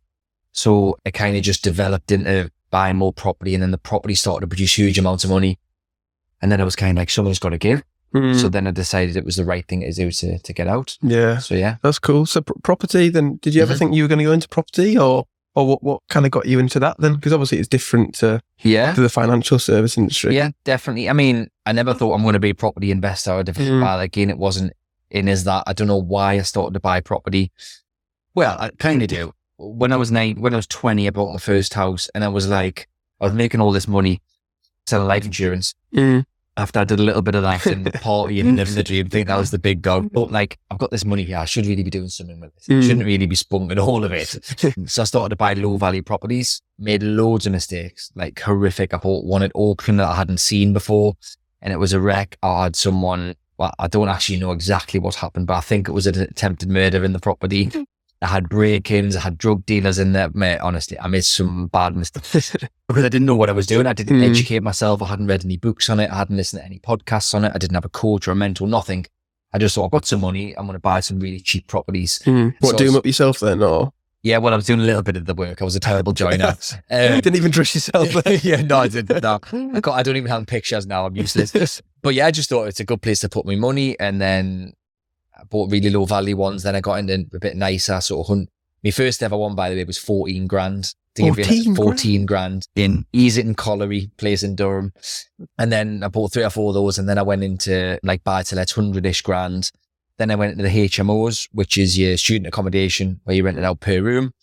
[SPEAKER 1] So it kind of just developed into buying more property. And then the property started to produce huge amounts of money. And then I was kind of like, someone's got to give. Mm. So then I decided it was the right thing to do to, to get out.
[SPEAKER 2] Yeah.
[SPEAKER 1] So yeah.
[SPEAKER 2] That's cool. So pr- property then, did you ever mm-hmm. think you were going to go into property or, or what, what kind of got you into that then? Because obviously it's different to,
[SPEAKER 1] yeah.
[SPEAKER 2] to the financial service industry.
[SPEAKER 1] Yeah, definitely. I mean, I never thought I'm going to be a property investor or different. Mm. Again, it wasn't in as that. I don't know why I started to buy property. Well, I kind of do. When I was nine, when I was 20, I bought my first house and I was like, I was making all this money selling life insurance.
[SPEAKER 2] Mm.
[SPEAKER 1] After I did a little bit of that in the (laughs) party and living the dream, think that was the big dog. But like, I've got this money here. I should really be doing something with it. Mm. I shouldn't really be spunking all of it. (laughs) so I started to buy low value properties, made loads of mistakes, like horrific. I bought one at auction that I hadn't seen before and it was a wreck. I had someone well, I don't actually know exactly what happened, but I think it was an attempted murder in the property. (laughs) I had break-ins, I had drug dealers in there. Mate, honestly, I made some bad mistakes (laughs) because I didn't know what I was doing. I didn't mm. educate myself. I hadn't read any books on it. I hadn't listened to any podcasts on it. I didn't have a coach or a mentor, nothing. I just thought I've got some money. I'm going to buy some really cheap properties.
[SPEAKER 2] Mm. What, so do them up yourself then, or?
[SPEAKER 1] Yeah, well, I was doing a little bit of the work. I was a terrible joiner. (laughs)
[SPEAKER 2] Um, didn't even dress yourself. (laughs)
[SPEAKER 1] yeah, no, I didn't. No. I, got, I don't even have pictures now. I'm useless. but yeah, I just thought it's a good place to put my money. And then I bought really low value ones. Then I got into a bit nicer sort of hunt. My first ever one, by the way, was 14 grand.
[SPEAKER 2] To 14,
[SPEAKER 1] 14 grand. in Easington Colliery, place in Durham. And then I bought three or four of those. And then I went into like buy to let 100 ish grand. Then I went into the HMOs, which is your student accommodation where you rent it out per room.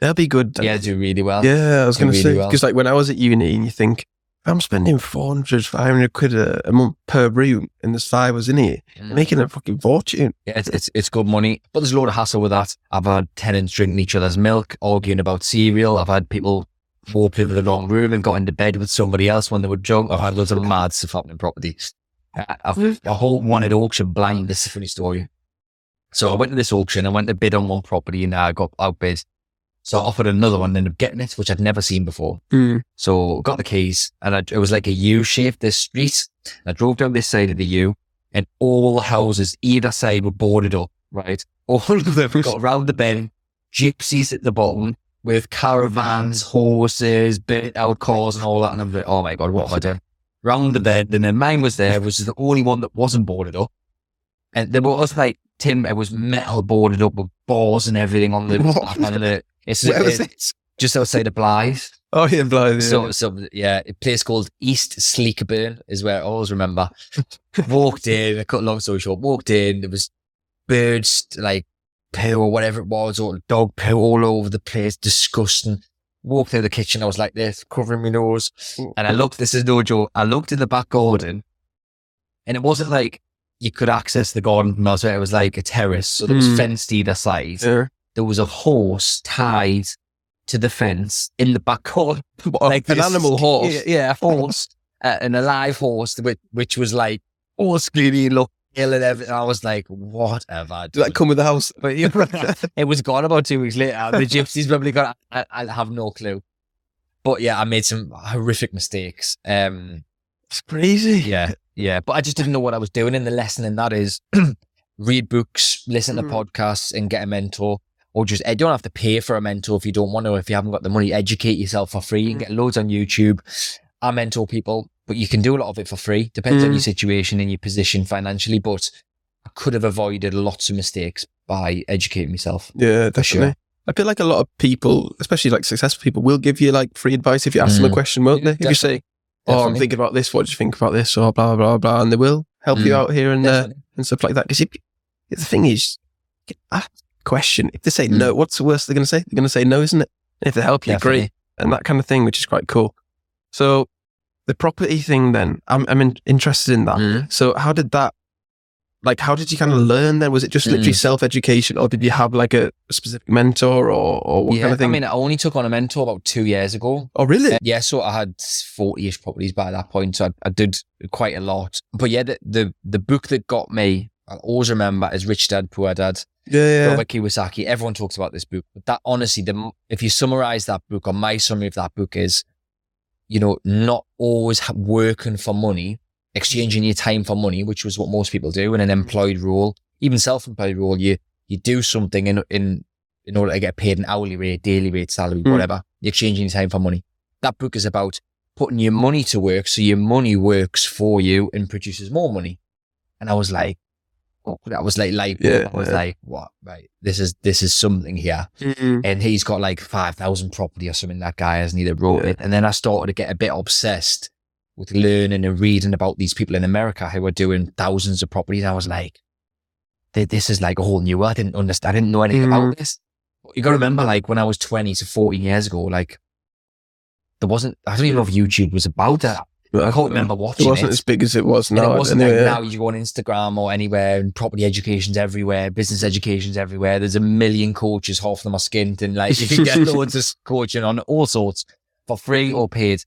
[SPEAKER 2] They'll be good.
[SPEAKER 1] Yeah, do really well.
[SPEAKER 2] Yeah, I was going to really say, because well. like when I was at uni and you think, I'm spending 400, 500 quid a, a month per room in the five was in here, making a fucking fortune.
[SPEAKER 1] Yeah, it's, it's, it's good money, but there's a lot of hassle with that. I've had tenants drinking each other's milk, arguing about cereal. I've had people walk into the wrong room and got into bed with somebody else when they were drunk. I've had loads of mad stuff happening properties. I've, a whole wanted auction blind. This is a funny story. So I went to this auction. I went to bid on one property and I got outbid. So I offered another one and ended up getting it, which I'd never seen before.
[SPEAKER 2] Mm.
[SPEAKER 1] So got the keys and I, it was like a U shape, this street. I drove down this side of the U and all the houses either side were boarded up, right? All (laughs) of them got around the bend, gypsies at the bottom with caravans, horses, burnt out cars and all that. And I'm like, oh my God, what am I doing? round the bend. and then mine was there, was the only one that wasn't boarded up. And there was like Tim, it was metal boarded up with bars and everything on the. (laughs) on the
[SPEAKER 2] it's, Where was it?
[SPEAKER 1] Just outside of Blyth. (laughs)
[SPEAKER 2] Oh yeah, Blyth. Yeah.
[SPEAKER 1] So, so yeah, a place called East Sleekburn is where I always remember. (laughs) walked in, I cut long story short, walked in, there was birds like poo or whatever it was, or dog poo all over the place, disgusting walked through the kitchen. I was like this, covering my nose. And I looked, this is no joke. I looked in the back garden and it wasn't like you could access the garden from elsewhere. It was like a terrace. So there was mm. fenced either side. There was a horse tied to the fence in the back (laughs) garden.
[SPEAKER 2] like an animal horse.
[SPEAKER 1] Yeah, yeah a horse, (laughs) uh, an alive horse, which, which was like all skinny, and look ill and everything. I was like, what have I
[SPEAKER 2] done? Did that come with the house?
[SPEAKER 1] But (laughs) it was gone about two weeks later. The gypsies probably got, I, I, have no clue. But yeah, I made some horrific mistakes. Um,
[SPEAKER 2] it's crazy.
[SPEAKER 1] Yeah. Yeah. But I just didn't know what I was doing. And the lesson in that is (clears throat) read books, listen to mm. podcasts and get a mentor. Or just, you don't have to pay for a mentor if you don't want to, if you haven't got the money, educate yourself for free. You can get loads on YouTube. I mentor people but you can do a lot of it for free. Depends mm. on your mm. situation and your position financially. But I could have avoided lots of mistakes by educating myself.
[SPEAKER 2] Yeah, definitely. Sure. I feel like a lot of people, especially like successful people, will give you like free advice if you ask mm. them a mm. question, won't they? If you say, "Oh, definitely. I'm thinking about this. What do you think about this?" or blah blah blah blah, and they will help mm. you out here and there and stuff like that. Because the thing is, question. If they say mm. no, what's the worst they're going to say? They're going to say no, isn't it? And if they help you, definitely. agree, and that kind of thing, which is quite cool. So the property thing then i'm, I'm in, interested in that mm. so how did that like how did you kind of learn then was it just literally mm. self-education or did you have like a specific mentor or, or what
[SPEAKER 1] yeah,
[SPEAKER 2] kind of thing
[SPEAKER 1] i mean i only took on a mentor about two years ago
[SPEAKER 2] oh really uh,
[SPEAKER 1] yeah so i had 40ish properties by that point so I, I, did quite a lot but yeah the, the the book that got me i always remember is rich dad poor dad
[SPEAKER 2] yeah, yeah.
[SPEAKER 1] Robert Kiyosaki. Everyone talks about this book, but that honestly, the if you summarize that book, or my summary of that book is, you know, not always working for money, exchanging your time for money, which was what most people do in an employed role, even self-employed role. You, you do something in, in, in order to get paid an hourly rate, daily rate, salary, mm. whatever. You're exchanging your time for money. That book is about putting your money to work so your money works for you and produces more money. And I was like, oh, that was like, like, yeah, I was yeah. like, what? Right. This is, this is something here. Mm-hmm. And he's got like 5,000 property or something. That guy hasn't either wrote yeah. it. And then I started to get a bit obsessed with learning and reading about these people in America who were doing thousands of properties. I was like, this is like a whole new world. I didn't understand. I didn't know anything mm. about this. You got to remember, like when I was 20 to 14 years ago, like there wasn't, I don't even know if YouTube was about that. I can't remember watching
[SPEAKER 2] it. wasn't
[SPEAKER 1] it.
[SPEAKER 2] as big as it was now.
[SPEAKER 1] And it wasn't anyway, like yeah. now you go on Instagram or anywhere and property education's everywhere, business education's everywhere. There's a million coaches, half of them are skint and like you can get (laughs) loads of coaching on all sorts for free or paid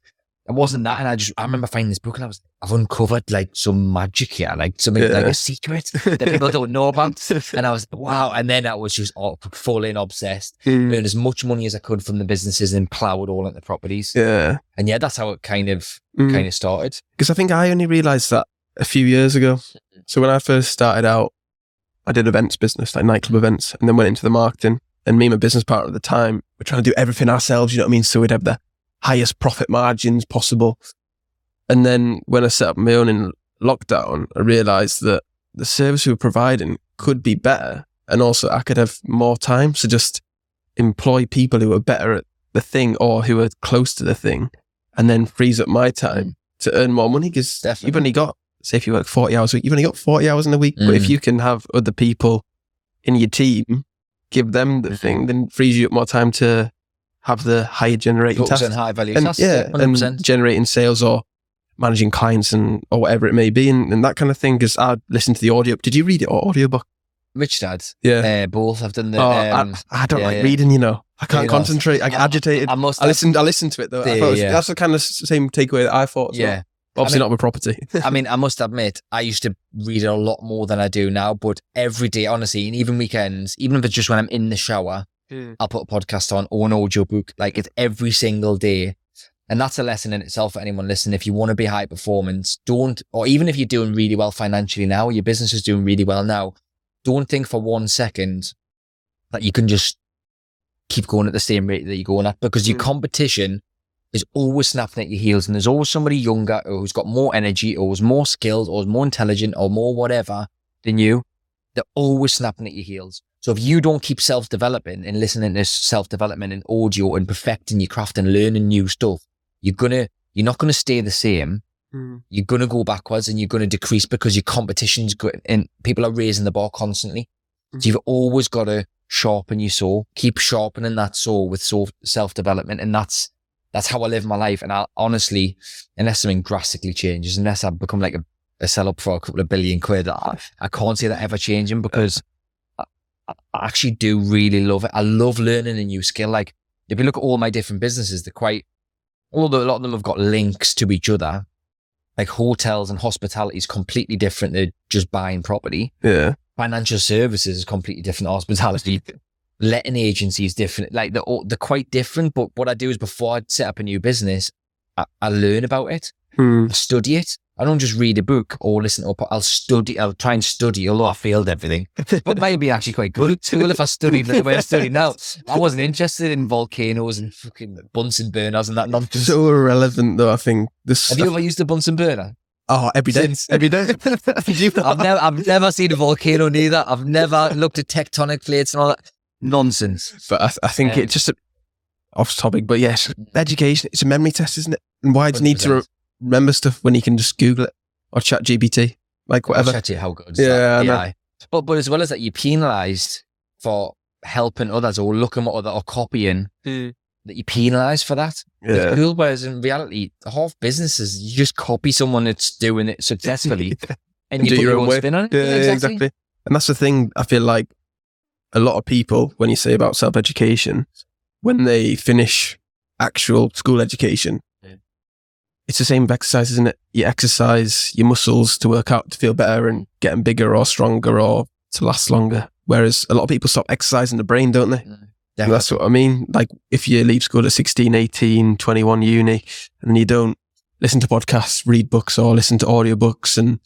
[SPEAKER 1] it wasn't that. And I just, I remember finding this book and I was, I've uncovered like some magic here, like something yeah. like a secret that people don't know about. (laughs) And I was, wow. And then I was just all, full in obsessed, mm. earned as much money as I could from the businesses and plowed all into properties.
[SPEAKER 2] Yeah.
[SPEAKER 1] And yeah, that's how it kind of, mm. kind of started.
[SPEAKER 2] Because I think I only realized that a few years ago. So when I first started out, I did events business, like nightclub events, and then went into the marketing. And me and my business partner at the time were trying to do everything ourselves, you know what I mean? So we'd have the highest profit margins possible. And then when I set up my own in lockdown, I realized that the service we were providing could be better. And also I could have more time to just employ people who are better at the thing or who are close to the thing and then frees up my time to earn more money because you've only got, say, if you work 40 hours a week, you've only got 40 hours in a week. Mm. But if mm. you can have other people in your team, give them the thing, then frees you up more time to have the higher generating tasks.
[SPEAKER 1] and high value
[SPEAKER 2] and,
[SPEAKER 1] tasks.
[SPEAKER 2] Yeah, 100%. and generating sales or managing clients and or whatever it may be and, and that kind of thing. Because I listened to the audio. Did you read it or audiobook?
[SPEAKER 1] Which dad?
[SPEAKER 2] Yeah,
[SPEAKER 1] uh, both. I've done the.
[SPEAKER 2] Oh, um, I, I, don't yeah, like yeah. reading. You know, I can't concentrate. I get agitated. I, I must. I listened. I listened to it though. The, was, yeah. That's the kind of same takeaway that I thought. yeah. Well. Obviously I mean, not with property.
[SPEAKER 1] I mean, I must admit, I used to read a lot more than I do now. But every day, honestly, and even weekends, even if it's just when I'm in the shower, Mm. I'll put a podcast on or an audio book. Like it's every single day. And that's a lesson in itself for anyone listening. If you want to be high performance, don't, or even if you're doing really well financially now, your business is doing really well now, don't think for one second that you can just keep going at the same rate that you're going at because your mm. competition is always snapping at your heels and there's always somebody younger or who's got more energy or who's more skilled or is more intelligent or more whatever than you. They're always snapping at your heels. So if you don't keep self developing and listening to self development and audio and perfecting your craft and learning new stuff, you're gonna, you're not gonna stay the same. Mm. You're gonna go backwards and you're gonna decrease because your competition's good and people are raising the bar constantly. Mm. So you've always got to sharpen your saw, keep sharpening that saw with self development. And that's, that's how I live my life. And I honestly, unless something drastically changes, unless I become like a, a sell up for a couple of billion quid, I, I can't see that ever changing because I actually do really love it. I love learning a new skill. Like if you look at all my different businesses, they're quite, although a lot of them have got links to each other, like hotels and hospitality is completely different than just buying property.
[SPEAKER 2] Yeah.
[SPEAKER 1] Financial services is completely different hospitality. (laughs) Letting agencies is different. Like they're, all, they're quite different. But what I do is before I set up a new business, I, I learn about it, hmm. I study it. I don't just read a book or listen to. I'll study. I'll try and study. Although I failed everything, but maybe actually quite good too. If I studied the way I study now, I wasn't interested in volcanoes and fucking Bunsen burners and that nonsense.
[SPEAKER 2] So irrelevant, though. I think
[SPEAKER 1] this. Have you ever used a Bunsen burner?
[SPEAKER 2] Oh, every day, Since, every day. (laughs)
[SPEAKER 1] I've never, I've never seen a volcano neither. I've never looked at tectonic plates and all that nonsense.
[SPEAKER 2] But I, I think um, it's just a, off topic. But yes, education. It's a memory test, isn't it? And why do you need to? Re- remember stuff when you can just Google it or chat GPT, like whatever.
[SPEAKER 1] Chat it, how good yeah, AI. But, but as well as that, you're penalised for helping others or looking at other or copying mm. that you penalised for that.
[SPEAKER 2] Yeah.
[SPEAKER 1] cool, whereas in reality, half businesses, you just copy someone that's doing it successfully (laughs) and, and, you do put your, own, way. spin on it.
[SPEAKER 2] Yeah, yeah exactly. exactly. And that's the thing I feel like a lot of people, when you say about self education, when they finish actual school education, it's the same with exercise, isn't it? You exercise your muscles to work out to feel better and getting bigger or stronger or to last longer. Whereas a lot of people stop exercising the brain, don't they? Yeah. That's what I mean. Like if you leave school at 16, 18, 21 uni and you don't listen to podcasts, read books or listen to audiobooks and,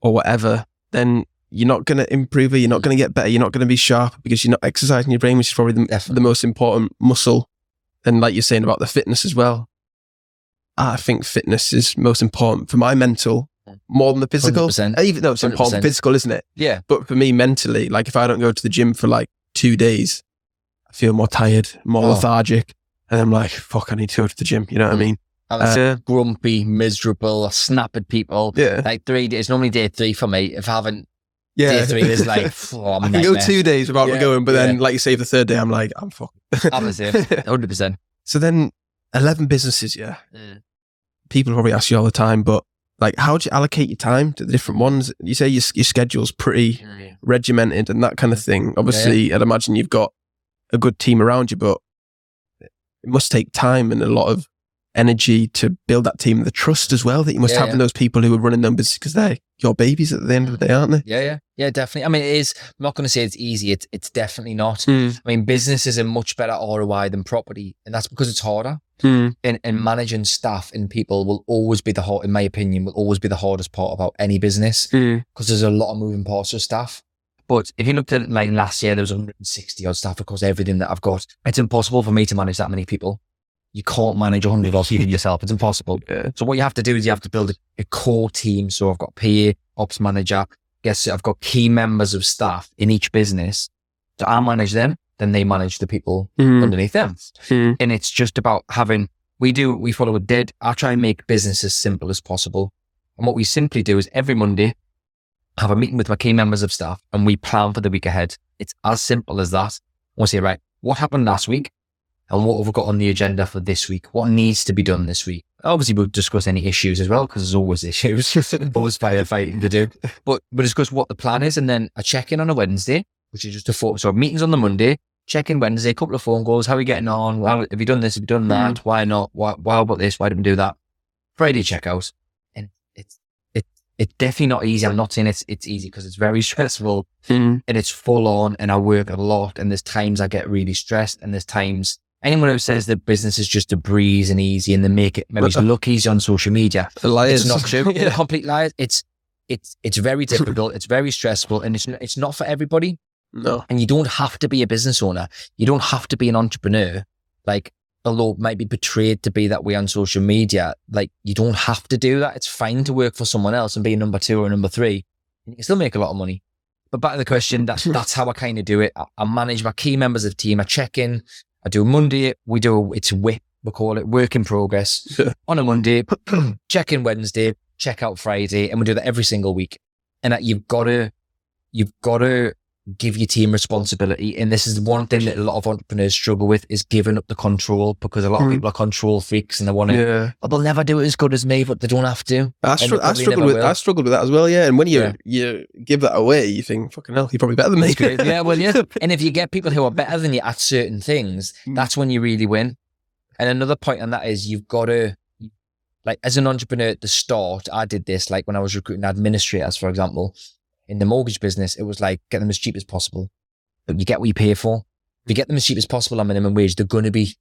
[SPEAKER 2] or whatever, then you're not going to improve it. You're not going to get better. You're not going to be sharp because you're not exercising your brain, which is probably the, the most important muscle. And like you're saying about the fitness as well, I think fitness is most important for my mental more than the physical. 100%. Even though it's 100%. important physical, isn't it?
[SPEAKER 1] Yeah.
[SPEAKER 2] But for me, mentally, like if I don't go to the gym for like two days, I feel more tired, more oh. lethargic. And I'm like, fuck, I need to go to the gym. You know what I mm. mean?
[SPEAKER 1] I was uh, grumpy, miserable, snap at people.
[SPEAKER 2] Yeah.
[SPEAKER 1] Like three days, normally day three for me. If I haven't, yeah. day three is like, (laughs) oh,
[SPEAKER 2] I can go two days without yeah. going, but yeah. then, like you say, the third day, I'm like, I'm fucking.
[SPEAKER 1] I'm the same, 100%.
[SPEAKER 2] So then 11 businesses, yeah. Mm. People probably ask you all the time, but like, how do you allocate your time to the different ones? You say your, your schedule's pretty mm. regimented and that kind of thing. Obviously, yeah. I'd imagine you've got a good team around you, but it must take time and a lot of energy to build that team, the trust as well that you must yeah, have yeah. in those people who are running numbers because they're your babies at the end of the day, aren't they?
[SPEAKER 1] Yeah, yeah, yeah, definitely. I mean, it is. I'm not going to say it's easy. It's it's definitely not. Mm. I mean, business is a much better ROI than property, and that's because it's harder. Mm. And, and managing staff and people will always be the hard, in my opinion, will always be the hardest part about any business because mm. there's a lot of moving parts of staff. But if you looked at like last year, there was 160 odd staff across everything that I've got. It's impossible for me to manage that many people you can't manage 100 of people yourself. It's impossible. Yeah. So what you have to do is you have to build a, a core team. So I've got PA, ops manager, guess I've got key members of staff in each business. So I manage them, then they manage the people mm. underneath them. Mm. And it's just about having, we do, we follow a dead, I try and make business as simple as possible. And what we simply do is every Monday, I have a meeting with my key members of staff and we plan for the week ahead. It's as simple as that. We'll say, right, what happened last week? And what have we got on the agenda for this week? What needs to be done this week? Obviously, we'll discuss any issues as well because there's always (laughs) issues, (laughs) always firefighting to do. But we'll discuss what the plan is, and then a check in on a Wednesday, which is just a photo. So meetings on the Monday, check in Wednesday, a couple of phone calls. How are we getting on? How, have you done this? Have you done that? Mm. Why not? Why, why about this? Why didn't we do that? Friday checkout, and it's it it's definitely not easy. I'm not saying it's it's easy because it's very (laughs) stressful mm. and it's full on, and I work a lot, and there's times I get really stressed, and there's times anyone who says that business is just a breeze and easy and they make it maybe (laughs) look easy on social media,
[SPEAKER 2] liars.
[SPEAKER 1] it's not true. (laughs) yeah. Complete lies. It's it's it's very (laughs) difficult. it's very stressful, and it's it's not for everybody.
[SPEAKER 2] No,
[SPEAKER 1] and you don't have to be a business owner. You don't have to be an entrepreneur. Like although it might be portrayed to be that way on social media, like you don't have to do that. It's fine to work for someone else and be a number two or number three. And you can still make a lot of money. But back to the question, that's that's how I kind of do it. I, I manage my key members of the team. I check in I do Monday, we do, it's WIP, we call it work in progress on a Monday, (clears throat) check in Wednesday, check out Friday, and we do that every single week. And that you've got to, you've got to give your team responsibility. And this is one thing that a lot of entrepreneurs struggle with is giving up the control because a lot of mm. people are control freaks and they want to, yeah. oh, they'll never do it as good as me, but they don't have to.
[SPEAKER 2] I, str- I struggled with, will. I struggled with that as well. Yeah. And when you, yeah. you give that away, you think, fucking hell, you're probably better than me.
[SPEAKER 1] yeah. Well, yeah. (laughs) and if you get people who are better than you at certain things, mm. that's when you really win. And another point on that is you've got to, like, as an entrepreneur at the start, I did this, like when I was recruiting administrators, for example, in the mortgage business, it was like get them as cheap as possible. But you get what you pay for. If you get them as cheap as possible on minimum wage, they're going to be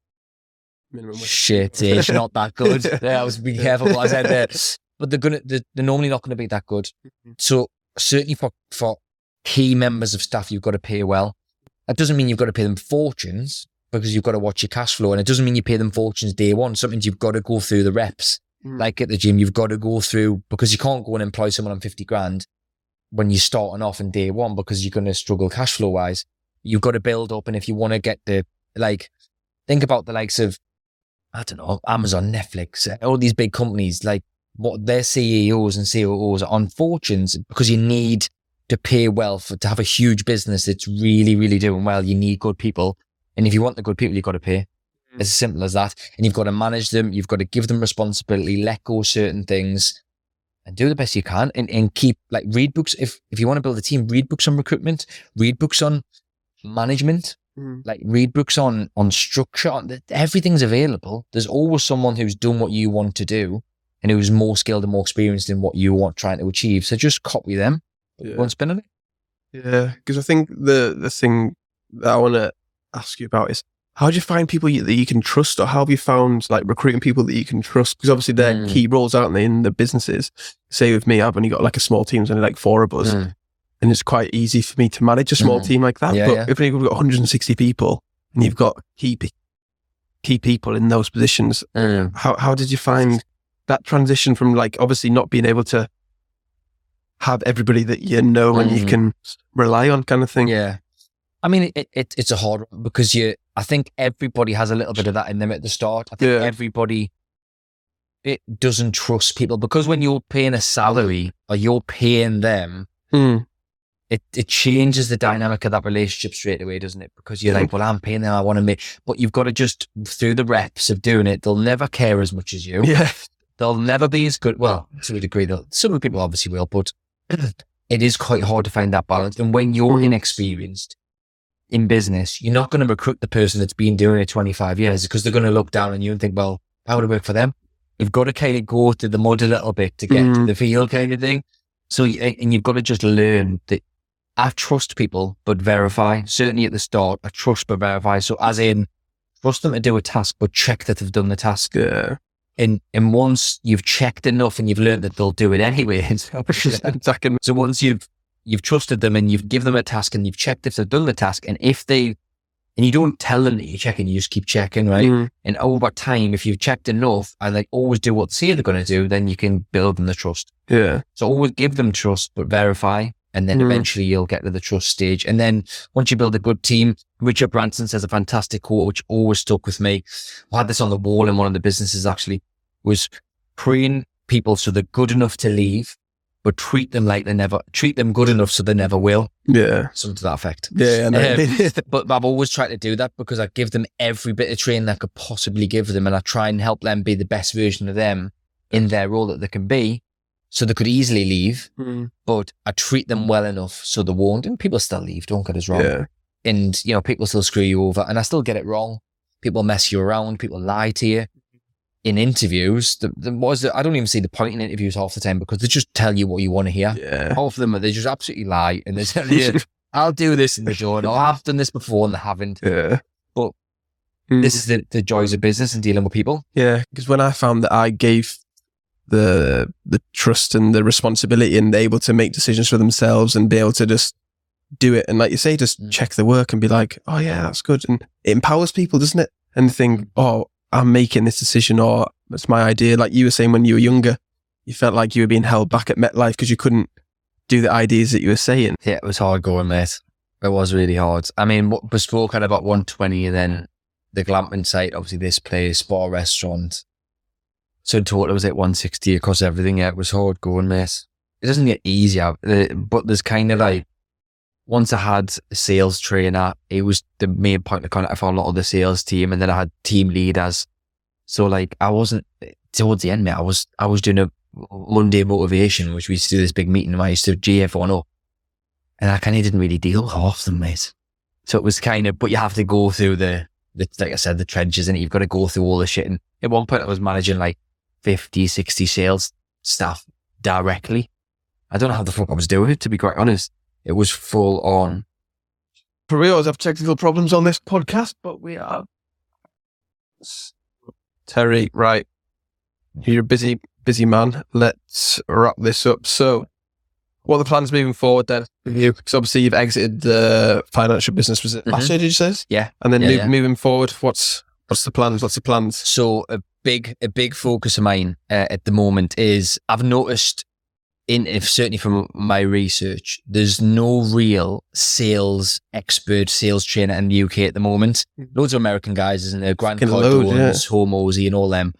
[SPEAKER 1] minimum wage. shit It's not that (laughs) good. yeah, I was being careful what I said there. (laughs) But they're gonna they're, they're normally not going to be that good. So certainly for for key members of staff, you've got to pay well. That doesn't mean you've got to pay them fortunes because you've got to watch your cash flow, and it doesn't mean you pay them fortunes day one. Something you've got to go through the reps. Mm. Like at the gym, you've got to go through because you can't go and employ someone on 50 grand when you're starting off in day one because you're going to struggle cash flow wise. You've got to build up. And if you want to get the, like, think about the likes of, I don't know, Amazon, Netflix, all these big companies, like what their CEOs and COOs are on fortunes because you need to pay well for, to have a huge business that's really, really doing well. You need good people. And if you want the good people, you've got to pay. Mm. It's as simple as that. And you've got to manage them. You've got to give them responsibility, let go certain things and do the best you can and, and keep like read books. If, if you want to build a team, read books on recruitment, read books on management, mm. like read books on, on structure. On, everything's available. There's always someone who's done what you want to do and who's more skilled and more experienced in what you want trying to achieve. So just copy them. Yeah. Spin on it.
[SPEAKER 2] Yeah. Cause I think the, the thing that I want to ask you about is how do you find people that you can trust or how have you found like recruiting people that you can trust because obviously they're mm. key roles aren't they in the businesses say with me i've only got like a small team there's only like four of us mm. and it's quite easy for me to manage a small mm. team like that yeah, but yeah. if you've got 160 people and you've got key key people in those positions mm. how, how did you find that transition from like obviously not being able to have everybody that you know and you mm. can rely on kind of thing.
[SPEAKER 1] Yeah. I mean, it, it, it's a hard one because you, I think everybody has a little bit of that in them at the start. I think yeah. everybody it doesn't trust people because when you're paying a salary or you're paying them,
[SPEAKER 2] mm.
[SPEAKER 1] it, it changes the dynamic of that relationship straight away, doesn't it? Because you're like, well, I'm paying them, I want to make, but you've got to just through the reps of doing it, they'll never care as much as you.
[SPEAKER 2] Yeah.
[SPEAKER 1] They'll never be as good. Well, to a degree, some people obviously will, but (clears throat) it is quite hard to find that balance. And when you're hmm. inexperienced in business, you're not going to recruit the person that's been doing it 25 years because they're going to look down on you and think, well, how would it work for them? You've got to kind of go through the mud a little bit to get mm. to the field kind of thing. So, and you've got to just learn that I trust people, but verify. Certainly at the start, I trust but verify. So as in, trust them to do a task, but check that they've done the task.
[SPEAKER 2] Yeah.
[SPEAKER 1] And and once you've checked enough and you've learned that they'll do it anyway. (laughs) (laughs) so once you've you've trusted them and you've given them a task and you've checked if they've done the task, and if they and you don't tell them that you're checking, you just keep checking, right? Mm. And over time, if you've checked enough and they always do what they say they're going to do, then you can build them the trust.
[SPEAKER 2] Yeah.
[SPEAKER 1] So always give them trust, but verify. And then mm. eventually you'll get to the trust stage. And then once you build a good team, Richard Branson says a fantastic quote, which always stuck with me. I had this on the wall in one of the businesses actually was praying people so they're good enough to leave but treat them like they never treat them good enough so they never will.
[SPEAKER 2] Yeah,
[SPEAKER 1] something to that effect.
[SPEAKER 2] Yeah,
[SPEAKER 1] um, (laughs) but I've always tried to do that because I give them every bit of training I could possibly give them, and I try and help them be the best version of them in their role that they can be. So they could easily leave,
[SPEAKER 2] mm.
[SPEAKER 1] but I treat them well enough so they won't. And people still leave. Don't get us wrong.
[SPEAKER 2] Yeah.
[SPEAKER 1] And you know, people still screw you over, and I still get it wrong. People mess you around. People lie to you in interviews, the, the was the, I don't even see the point in interviews half the time because they just tell you what you want to hear.
[SPEAKER 2] Yeah.
[SPEAKER 1] Half of them they just absolutely lie and they tell you, (laughs) "I'll do this," and they don't. Or I've done this before and they haven't.
[SPEAKER 2] Yeah.
[SPEAKER 1] But mm. this is the, the joys of business and dealing with people.
[SPEAKER 2] Yeah, because when I found that I gave the the trust and the responsibility and they able to make decisions for themselves and be able to just do it and like you say, just mm. check the work and be like, "Oh yeah, that's good," and it empowers people, doesn't it? And think, mm. "Oh." I'm making this decision or it's my idea. Like you were saying when you were younger, you felt like you were being held back at MetLife because you couldn't do the ideas that you were saying.
[SPEAKER 1] Yeah, it was hard going, mate. It was really hard. I mean, what Bespoke had about 120 and then the glamping site, obviously this place, bar restaurant. So in total it was at 160 across everything. Yeah, it was hard going, mate. It doesn't get easier, uh, but there's kind of like, once I had a sales trainer, it was the main point of contact for a lot of the sales team. And then I had team leaders. So like I wasn't towards the end, mate, I was, I was doing a Monday motivation, which we used to do this big meeting and I used to GF1 up and I kind of didn't really deal with half them, mate. So it was kind of, but you have to go through the, the, like I said, the trenches and you've got to go through all the shit. And at one point I was managing like 50, 60 sales staff directly. I don't know how the fuck I was doing it, to be quite honest. It was full on.
[SPEAKER 2] For we always have technical problems on this podcast, but we are. Terry, right. You're a busy, busy man. Let's wrap this up. So, what are the plans moving forward then you? Because obviously you've exited the financial business. Was it mm-hmm. last year? Did you say?
[SPEAKER 1] Yeah.
[SPEAKER 2] And then
[SPEAKER 1] yeah,
[SPEAKER 2] move,
[SPEAKER 1] yeah.
[SPEAKER 2] moving forward, what's what's the plans? What's the plans?
[SPEAKER 1] So a big a big focus of mine uh, at the moment is I've noticed in if certainly from my research, there's no real sales expert, sales trainer in the UK at the moment. Hmm. Loads of American guys, isn't there? Grant Cardone, yeah. Hormozi, and all them.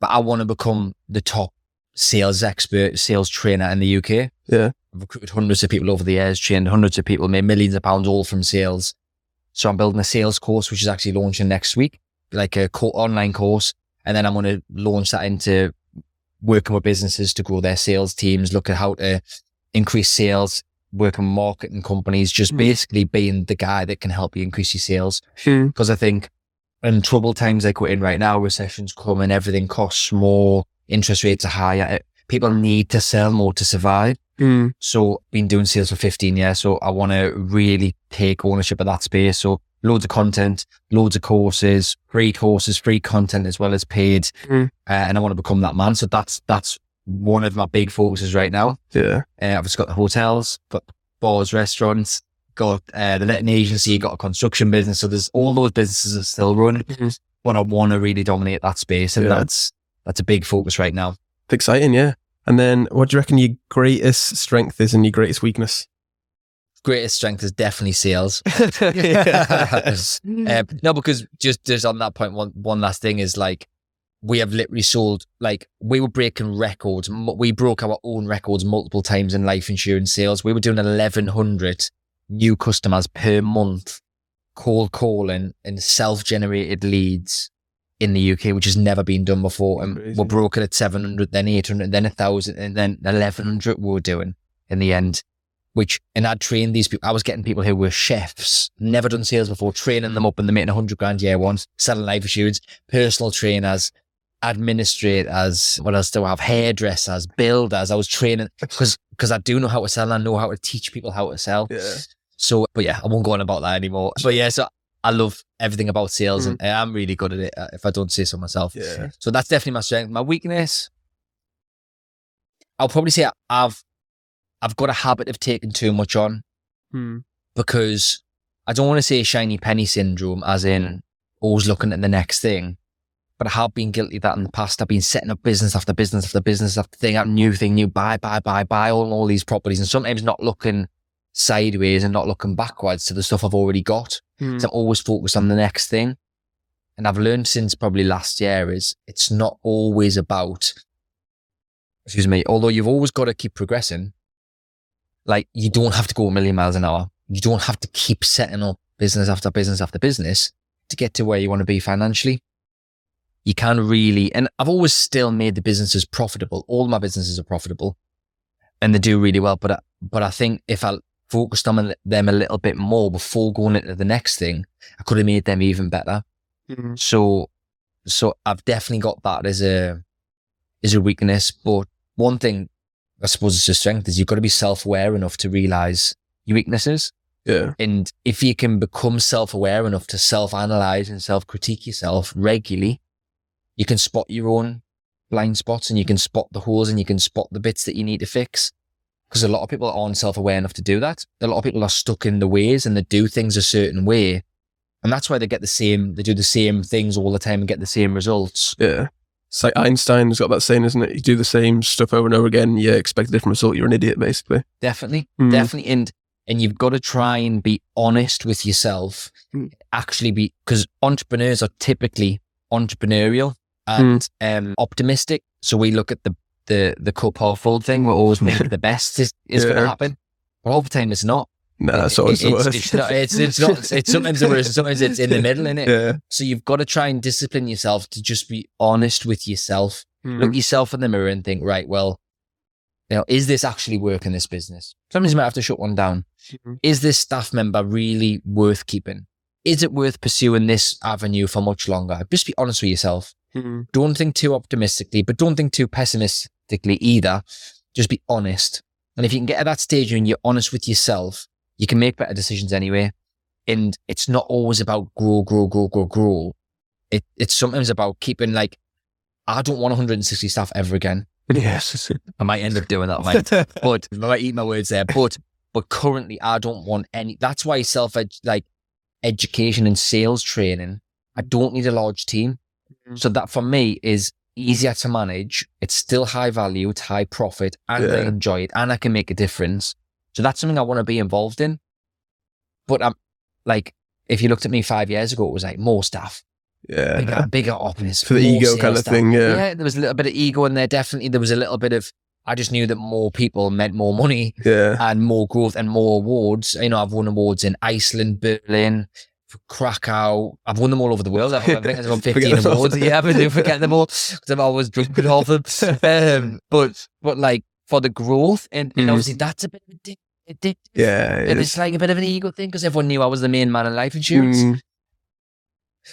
[SPEAKER 1] But I want to become the top sales expert, sales trainer in the UK.
[SPEAKER 2] Yeah.
[SPEAKER 1] I've recruited hundreds of people over the years, trained hundreds of people, made millions of pounds all from sales. So I'm building a sales course, which is actually launching next week, like a co- online course. And then I'm going to launch that into working with businesses to grow their sales teams, look at how to increase sales, working with marketing companies, just mm. basically being the guy that can help you increase your sales. Because
[SPEAKER 2] mm.
[SPEAKER 1] I think in troubled times like we're in right now, recessions come and everything costs more, interest rates are higher. People need to sell more to survive.
[SPEAKER 2] Mm.
[SPEAKER 1] So been doing sales for 15 years. So I want to really take ownership of that space. So loads of content, loads of courses, free courses, free content as well as paid.
[SPEAKER 2] Mm. Uh,
[SPEAKER 1] and I want to become that man. So that's that's one of my big focuses right now.
[SPEAKER 2] Yeah.
[SPEAKER 1] Uh, I've just got the hotels, got bars, restaurants, got uh, the letting agency, got a construction business. So there's all those businesses are still running, mm-hmm. but I want to really dominate that space. And yeah. that's, that's a big focus right now.
[SPEAKER 2] It's exciting. Yeah. And then what do you reckon your greatest strength is and your greatest weakness?
[SPEAKER 1] Greatest strength is definitely sales. (laughs) (laughs) um, no, because just just on that point, one one last thing is like we have literally sold like we were breaking records. We broke our own records multiple times in life insurance sales. We were doing eleven hundred new customers per month, cold calling and self generated leads in the UK, which has never been done before. And Crazy. we're broken at 700, then 800, then 1,000, and then 1,100 we were doing in the end. Which, and I'd trained these people. I was getting people who were chefs, never done sales before, training them up and they're making 100 grand year once, selling life insurance, personal trainers, administrators, what else do I have? Hairdressers, builders. I was training because because I do know how to sell and I know how to teach people how to sell.
[SPEAKER 2] Yeah.
[SPEAKER 1] So, but yeah, I won't go on about that anymore. But yeah, so I love everything about sales mm. and I'm really good at it uh, if I don't say so myself.
[SPEAKER 2] Yeah.
[SPEAKER 1] So that's definitely my strength. My weakness, I'll probably say I've I've got a habit of taking too much on
[SPEAKER 2] mm.
[SPEAKER 1] because I don't want to say shiny penny syndrome, as in always looking at the next thing. But I have been guilty of that in the past. I've been setting up business after business after business after thing, new thing, new buy, buy, buy, buy all all these properties, and sometimes not looking sideways and not looking backwards to the stuff I've already got. Mm. So I'm always focused on the next thing. And I've learned since probably last year is it's not always about, excuse me, although you've always got to keep progressing. Like you don't have to go a million miles an hour. You don't have to keep setting up business after business after business to get to where you want to be financially. You can really, and I've always still made the businesses profitable. All my businesses are profitable and they do really well. But, but I think if I focused on them a little bit more before going into the next thing, I could have made them even better. Mm-hmm. So, so I've definitely got that as a, as a weakness. But one thing I suppose it's a strength is you've got to be self-aware enough to realize your weaknesses.
[SPEAKER 2] Yeah.
[SPEAKER 1] And if you can become self-aware enough to self-analyze and self-critique yourself regularly, you can spot your own blind spots and you can spot the holes and you can spot the bits that you need to fix because a lot of people aren't self-aware enough to do that. A lot of people are stuck in the ways and they do things a certain way. And that's why they get the same, they do the same things all the time and get the same results.
[SPEAKER 2] Yeah. It's like Einstein's got that saying, isn't it? You do the same stuff over and over again, you expect a different result. You're an idiot, basically.
[SPEAKER 1] Definitely. Mm. Definitely. And and you've got to try and be honest with yourself. Mm. Actually be because entrepreneurs are typically entrepreneurial and mm. um, optimistic. So we look at the the the cup half full thing. We're always making the best is, is yeah. going to happen, but all the time it's not.
[SPEAKER 2] No, that's always
[SPEAKER 1] it,
[SPEAKER 2] the worst.
[SPEAKER 1] It's, not, it's, it's (laughs) not. It's sometimes the worst. Sometimes it's in the (laughs) middle, in it.
[SPEAKER 2] Yeah.
[SPEAKER 1] So you've got to try and discipline yourself to just be honest with yourself. Mm. Look yourself in the mirror and think, right, well, you know, is this actually working this business? Sometimes you might have to shut one down. Mm. Is this staff member really worth keeping? Is it worth pursuing this avenue for much longer? Just be honest with yourself.
[SPEAKER 2] Mm.
[SPEAKER 1] Don't think too optimistically, but don't think too pessimistically either. Just be honest. And if you can get to that stage and you're honest with yourself, you can make better decisions anyway. And it's not always about grow, grow, grow, grow, grow. It, it's sometimes about keeping like, I don't want 160 staff ever again.
[SPEAKER 2] Yes.
[SPEAKER 1] I might end up doing that, might, (laughs) but I might eat my words there. But, but currently I don't want any, that's why self, like education and sales training, I don't need a large team. Mm-hmm. So that for me is easier to manage. It's still high value, it's high profit, and yeah. I enjoy it, and I can make a difference. So that's something I want to be involved in. But I'm like, if you looked at me five years ago, it was like more staff.
[SPEAKER 2] Yeah. (laughs)
[SPEAKER 1] Bigger, bigger office.
[SPEAKER 2] For the ego kind of
[SPEAKER 1] staff.
[SPEAKER 2] thing. Yeah.
[SPEAKER 1] Yeah. There was a little bit of ego in there. Definitely. There was a little bit of, I just knew that more people meant more money
[SPEAKER 2] yeah.
[SPEAKER 1] and more growth and more awards. You know, I've won awards in Iceland, Berlin, Krakow. I've won them all over the world. I've, I think I've won (laughs) 15 awards. Yeah, I do forget them all because I'm always drunk with all of them. (laughs) Um, but, but like for the growth, and, and mm. obviously that's a bit addictive.
[SPEAKER 2] Yeah.
[SPEAKER 1] It and it's like a bit of an ego thing because everyone knew I was the main man in life insurance. Mm.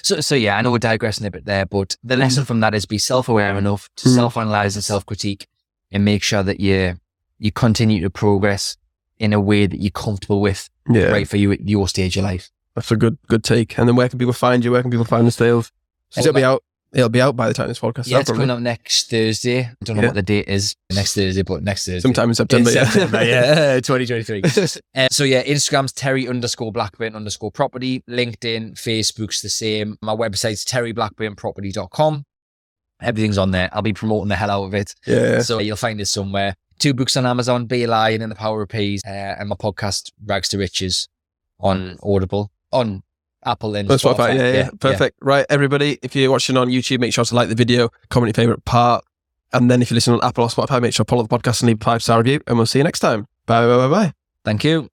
[SPEAKER 1] So, so yeah, I know we're digressing a bit there, but the lesson from that is be self-aware enough to mm. self-analyze and self-critique and make sure that you, you continue to progress in a way that you're comfortable with,
[SPEAKER 2] yeah.
[SPEAKER 1] right for you at your stage of life.
[SPEAKER 2] That's a good good take. And then where can people find you? Where can people find the sales? So it'll be out. It'll be out by the time this podcast.
[SPEAKER 1] Yeah, out, it's coming out next Thursday. I don't know yeah. what the date is next Thursday, but next Thursday.
[SPEAKER 2] Sometime in September.
[SPEAKER 1] In
[SPEAKER 2] yeah,
[SPEAKER 1] September, (laughs) yeah, (laughs) 2023. (laughs) uh, so yeah, Instagram's Terry underscore Blackburn underscore property. LinkedIn, Facebook's the same. My website's terryblackburnproperty.com. Everything's on there. I'll be promoting the hell out of it.
[SPEAKER 2] Yeah.
[SPEAKER 1] So you'll find it somewhere. Two books on Amazon, Be a Lion and The Power of Peas, uh, and my podcast, Rags to Riches, on Audible, on Apple and
[SPEAKER 2] Spotify. Spotify. Yeah, yeah, yeah, Perfect. Yeah. Right, everybody, if you're watching on YouTube, make sure to like the video, comment your favorite part. And then if you listen on Apple or Spotify, make sure to follow the podcast and leave a five star review. And we'll see you next time. Bye, bye, bye, bye.
[SPEAKER 1] Thank you.